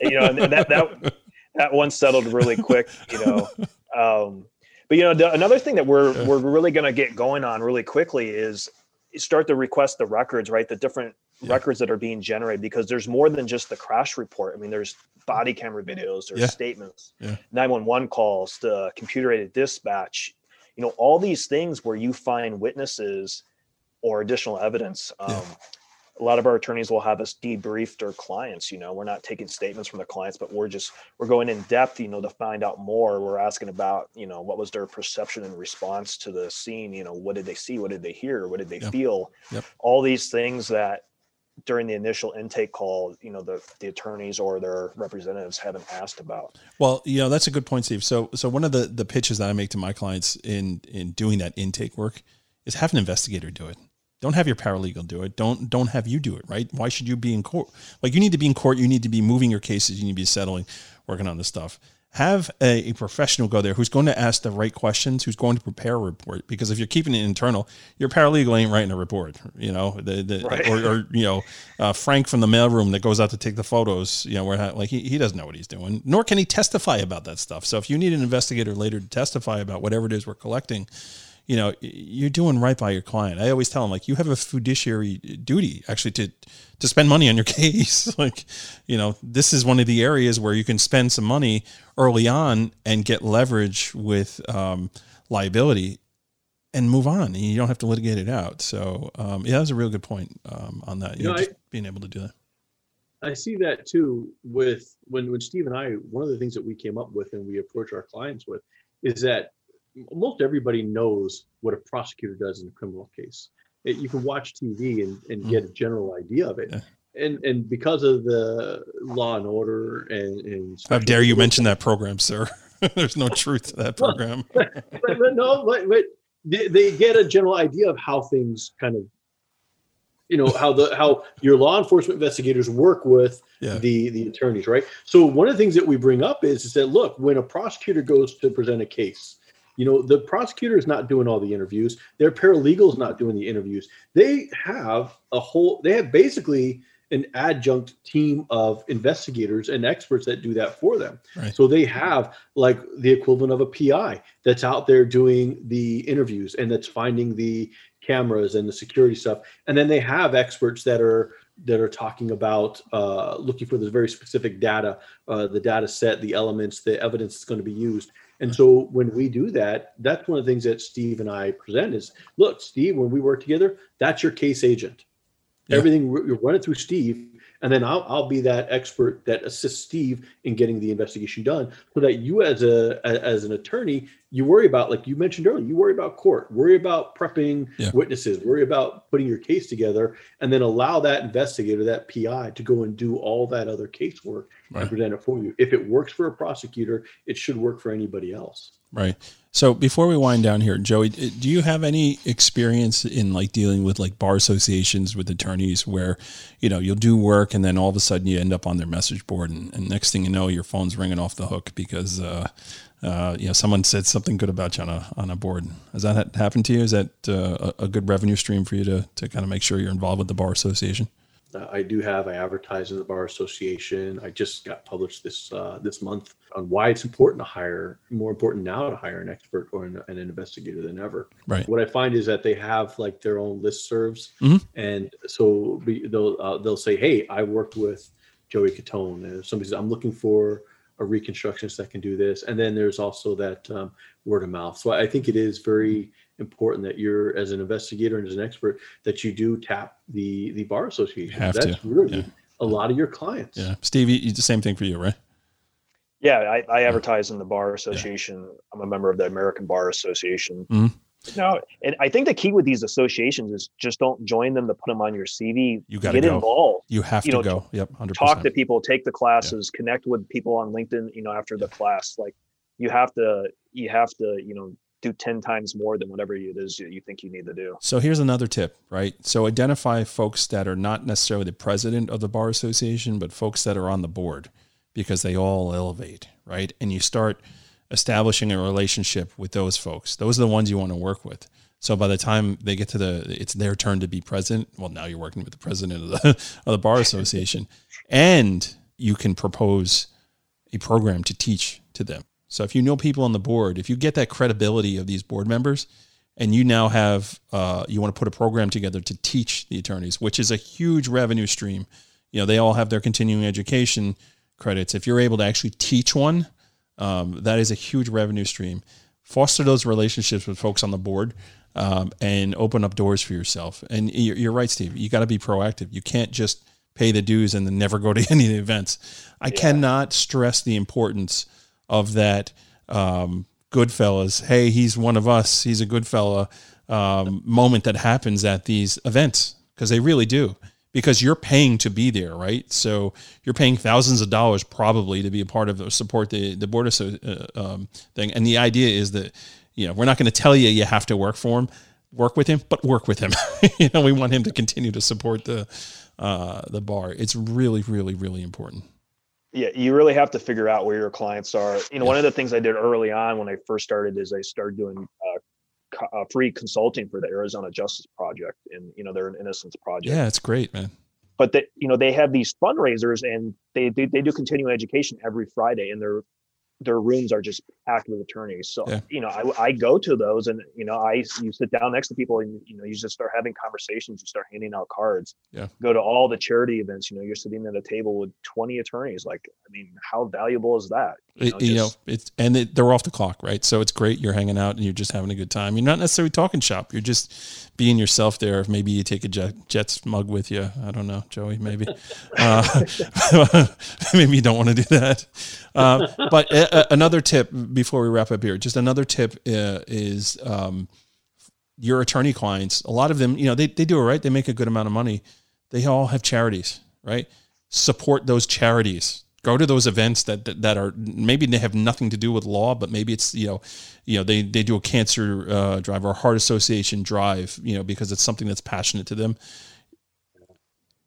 you know, and that that that one settled really quick. You know, um, but you know, the, another thing that we're we're really going to get going on really quickly is start to request the records, right? The different yeah. records that are being generated because there's more than just the crash report. I mean, there's body camera videos, there's yeah. statements, yeah. 911 calls, the computer aided dispatch, you know all these things where you find witnesses or additional evidence um, yeah. a lot of our attorneys will have us debrief their clients you know we're not taking statements from the clients but we're just we're going in depth you know to find out more we're asking about you know what was their perception and response to the scene you know what did they see what did they hear what did they yep. feel yep. all these things that during the initial intake call, you know, the, the attorneys or their representatives haven't asked about. Well, you know, that's a good point, Steve. So, so one of the, the pitches that I make to my clients in, in doing that intake work is have an investigator do it. Don't have your paralegal do it. Don't don't have you do it, right? Why should you be in court? Like you need to be in court, you need to be moving your cases, you need to be settling, working on this stuff have a, a, professional go there who's going to ask the right questions, who's going to prepare a report. Because if you're keeping it internal, your paralegal ain't writing a report, you know, the, the, right. or, or, you know, uh, Frank from the mailroom that goes out to take the photos, you know, where like he, he doesn't know what he's doing, nor can he testify about that stuff. So if you need an investigator later to testify about whatever it is we're collecting, you know, you're doing right by your client. I always tell them like you have a fiduciary duty actually to to spend money on your *laughs* case. like, you know, this is one of the areas where you can spend some money early on and get leverage with um, liability and move on. And you don't have to litigate it out. So, um, yeah, that's a real good point um, on that. You, know I, being able to do that. I see that too with when when Steve and I. One of the things that we came up with and we approach our clients with is that most everybody knows what a prosecutor does in a criminal case. It, you can watch TV and, and mm. get a general idea of it. Yeah. And and because of the law and order and, and how dare you mention that program, sir? *laughs* There's no truth to that program. *laughs* but, but, but no, but, but they, they get a general idea of how things kind of you know how the how your law enforcement investigators work with yeah. the the attorneys right so one of the things that we bring up is is that look when a prosecutor goes to present a case you know, the prosecutor is not doing all the interviews. Their paralegal is not doing the interviews. They have a whole, they have basically an adjunct team of investigators and experts that do that for them. Right. So they have like the equivalent of a PI that's out there doing the interviews and that's finding the cameras and the security stuff. And then they have experts that are that are talking about uh, looking for the very specific data, uh, the data set, the elements, the evidence that's going to be used. And so when we do that, that's one of the things that Steve and I present is look, Steve, when we work together, that's your case agent. Yeah. Everything you run it through Steve, and then I'll, I'll be that expert that assists Steve in getting the investigation done, so that you as a as an attorney, you worry about like you mentioned earlier, you worry about court, worry about prepping yeah. witnesses, worry about putting your case together, and then allow that investigator, that PI, to go and do all that other casework right. and present it for you. If it works for a prosecutor, it should work for anybody else. Right. So before we wind down here, Joey, do you have any experience in like dealing with like bar associations with attorneys where, you know, you'll do work and then all of a sudden you end up on their message board and, and next thing you know, your phone's ringing off the hook because, uh, uh, you know, someone said something good about you on a, on a board. Has that happened to you? Is that uh, a good revenue stream for you to, to kind of make sure you're involved with the bar association? I do have. I advertise in the bar association. I just got published this uh, this month on why it's important to hire, more important now to hire an expert or an, an investigator than ever. Right. What I find is that they have like their own list serves, mm-hmm. and so be, they'll uh, they'll say, "Hey, I worked with Joey Catone." And somebody says, "I'm looking for a reconstructionist that can do this," and then there's also that um, word of mouth. So I think it is very important that you're as an investigator and as an expert that you do tap the the bar association. Have That's to. really yeah. a lot of your clients. Yeah, Steve, it's the same thing for you, right? Yeah, I, I advertise in the bar association. Yeah. I'm a member of the American Bar Association. Mm-hmm. No, and I think the key with these associations is just don't join them to put them on your CV. You got to get go. involved. You have you to know, go. Yep, 100%. Talk to people, take the classes, yeah. connect with people on LinkedIn. You know, after the class, like you have to, you have to, you know, do 10 times more than whatever it is you think you need to do. So here's another tip, right? So identify folks that are not necessarily the president of the bar association, but folks that are on the board because they all elevate, right? And you start establishing a relationship with those folks. Those are the ones you want to work with. So by the time they get to the, it's their turn to be president. Well, now you're working with the president of the, *laughs* of the bar association, and you can propose a program to teach to them. So if you know people on the board, if you get that credibility of these board members, and you now have uh, you want to put a program together to teach the attorneys, which is a huge revenue stream. You know, they all have their continuing education credits. If you're able to actually teach one, um, that is a huge revenue stream. Foster those relationships with folks on the board um, and open up doors for yourself. And you're, you're right, Steve. You got to be proactive. You can't just pay the dues and then never go to *laughs* any of the events. I yeah. cannot stress the importance of that um, Goodfellas. Hey, he's one of us. He's a good fella. Um, moment that happens at these events because they really do. Because you're paying to be there, right? So you're paying thousands of dollars probably to be a part of support the the board uh, um, thing. And the idea is that you know we're not going to tell you you have to work for him, work with him, but work with him. *laughs* you know, we want him to continue to support the uh, the bar. It's really, really, really important. Yeah, you really have to figure out where your clients are. You know, one of the things I did early on when I first started is I started doing uh, co- uh, free consulting for the Arizona Justice Project, and you know, they're an innocence project. Yeah, it's great, man. But they, you know, they have these fundraisers, and they, they they do continuing education every Friday, and they're their rooms are just packed with attorneys. So yeah. you know, I, I go to those, and you know, I you sit down next to people, and you know, you just start having conversations. You start handing out cards. Yeah. Go to all the charity events. You know, you're sitting at a table with 20 attorneys. Like, I mean, how valuable is that? You know, it, you just, know it's and it, they're off the clock, right? So it's great. You're hanging out and you're just having a good time. You're not necessarily talking shop. You're just being yourself there. If maybe you take a jet, Jets mug with you. I don't know, Joey. Maybe. *laughs* uh, *laughs* maybe you don't want to do that. Uh, but another tip before we wrap up here, just another tip uh, is um, your attorney clients. A lot of them, you know, they they do it right. They make a good amount of money. They all have charities, right? Support those charities go to those events that, that, that are maybe they have nothing to do with law, but maybe it's you know, you know they they do a cancer uh, drive or a heart association drive, you know, because it's something that's passionate to them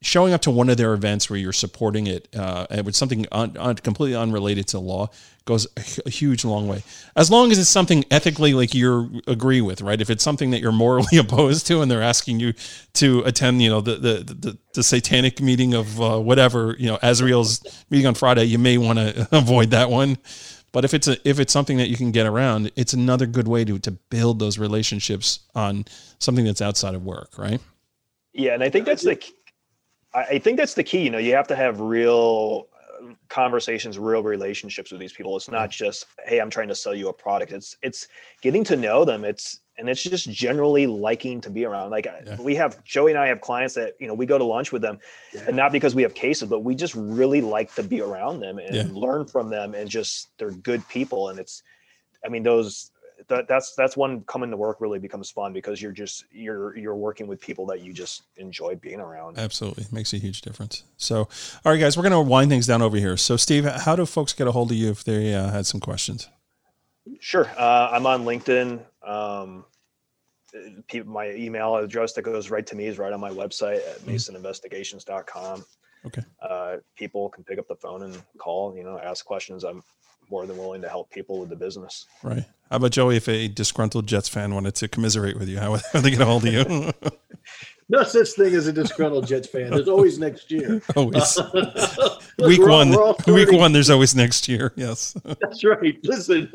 showing up to one of their events where you're supporting it uh, with something un, un, completely unrelated to law goes a, huge long way. As long as it's something ethically like you agree with right? If it's something that you're morally *laughs* opposed to and they're asking you to attend you know the the, the, the satanic meeting of uh, whatever you know Azrael's meeting on friday you may want to *laughs* avoid that one. But if it's a if it's something that you can get around it's another good way to to build those relationships on something that's outside of work right? Yeah and i think that's the I think that's the key. You know, you have to have real uh, conversations, real relationships with these people. It's not just, hey, I'm trying to sell you a product. It's it's getting to know them. It's and it's just generally liking to be around. Like yeah. we have Joey and I have clients that you know we go to lunch with them, yeah. and not because we have cases, but we just really like to be around them and yeah. learn from them, and just they're good people. And it's, I mean, those that, that's that's when coming to work really becomes fun because you're just you're you're working with people that you just enjoy being around. Absolutely, makes a huge difference. So, all right, guys, we're going to wind things down over here. So, Steve, how do folks get a hold of you if they uh, had some questions? Sure, uh, I'm on LinkedIn. Um, my email address that goes right to me is right on my website at mm-hmm. masoninvestigations.com. Okay. Uh, people can pick up the phone and call, you know, ask questions. I'm more than willing to help people with the business. Right. How about Joey? If a disgruntled Jets fan wanted to commiserate with you, how *laughs* are they get a hold of you? *laughs* no such thing as a disgruntled Jets fan. There's always next year. *laughs* Always. week one. week one. There's always next year. Yes. That's right. Listen,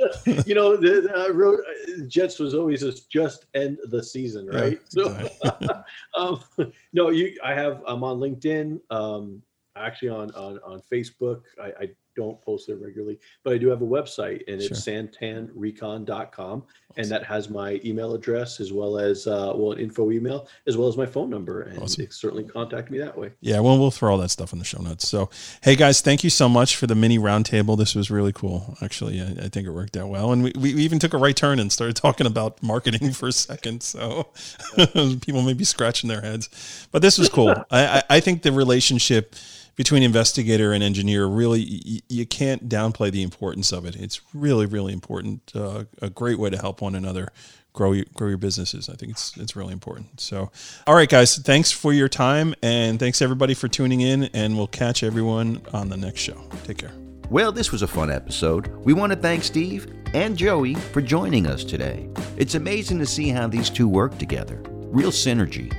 you know, the, the, I wrote uh, Jets was always just end the season, right? Yeah, so, um, no, you. I have. I'm on LinkedIn. Um, actually on on on Facebook. I, I don't post there regularly, but I do have a website and it's sure. santanrecon.com. And that has my email address as well as, uh, well, an info email, as well as my phone number. And awesome. certainly contact me that way. Yeah. Well, we'll throw all that stuff in the show notes. So, hey guys, thank you so much for the mini roundtable. This was really cool. Actually, I, I think it worked out well. And we, we even took a right turn and started *laughs* talking about marketing for a second. So *laughs* people may be scratching their heads, but this was cool. *laughs* I, I, I think the relationship, between investigator and engineer really you, can't downplay the importance of it. It's really really important uh, a great way to help one another grow your, grow your businesses. I think it's it's really important. So all right guys thanks for your time and thanks everybody for tuning in and we'll catch everyone on the next show. Take care. Well this was a fun episode. We want to thank steve and joey for joining us today. It's amazing to see how these two work together. Real synergy.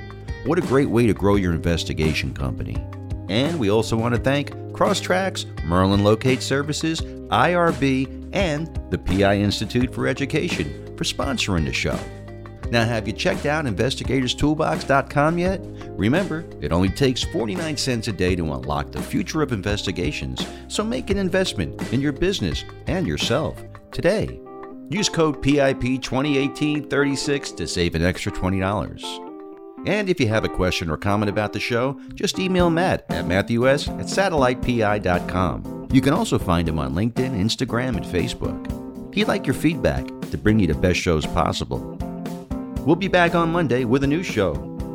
What a great way to grow your investigation company and we also want to thank Crosstracks, Merlin Locate Services, IRB, and the PI Institute for Education for sponsoring the show. Now, have you checked out investigatorstoolbox.com yet? Remember, it only takes 49 cents a day to unlock the future of investigations, so make an investment in your business and yourself today. Use code PIP 201836 to save an extra $20. And if you have a question or comment about the show, just email Matt at matthews at satellitepi.com. You can also find him on LinkedIn, Instagram, and Facebook. He'd like your feedback to bring you the best shows possible. We'll be back on Monday with a new show,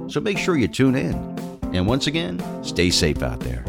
so make sure you tune in. And once again, stay safe out there.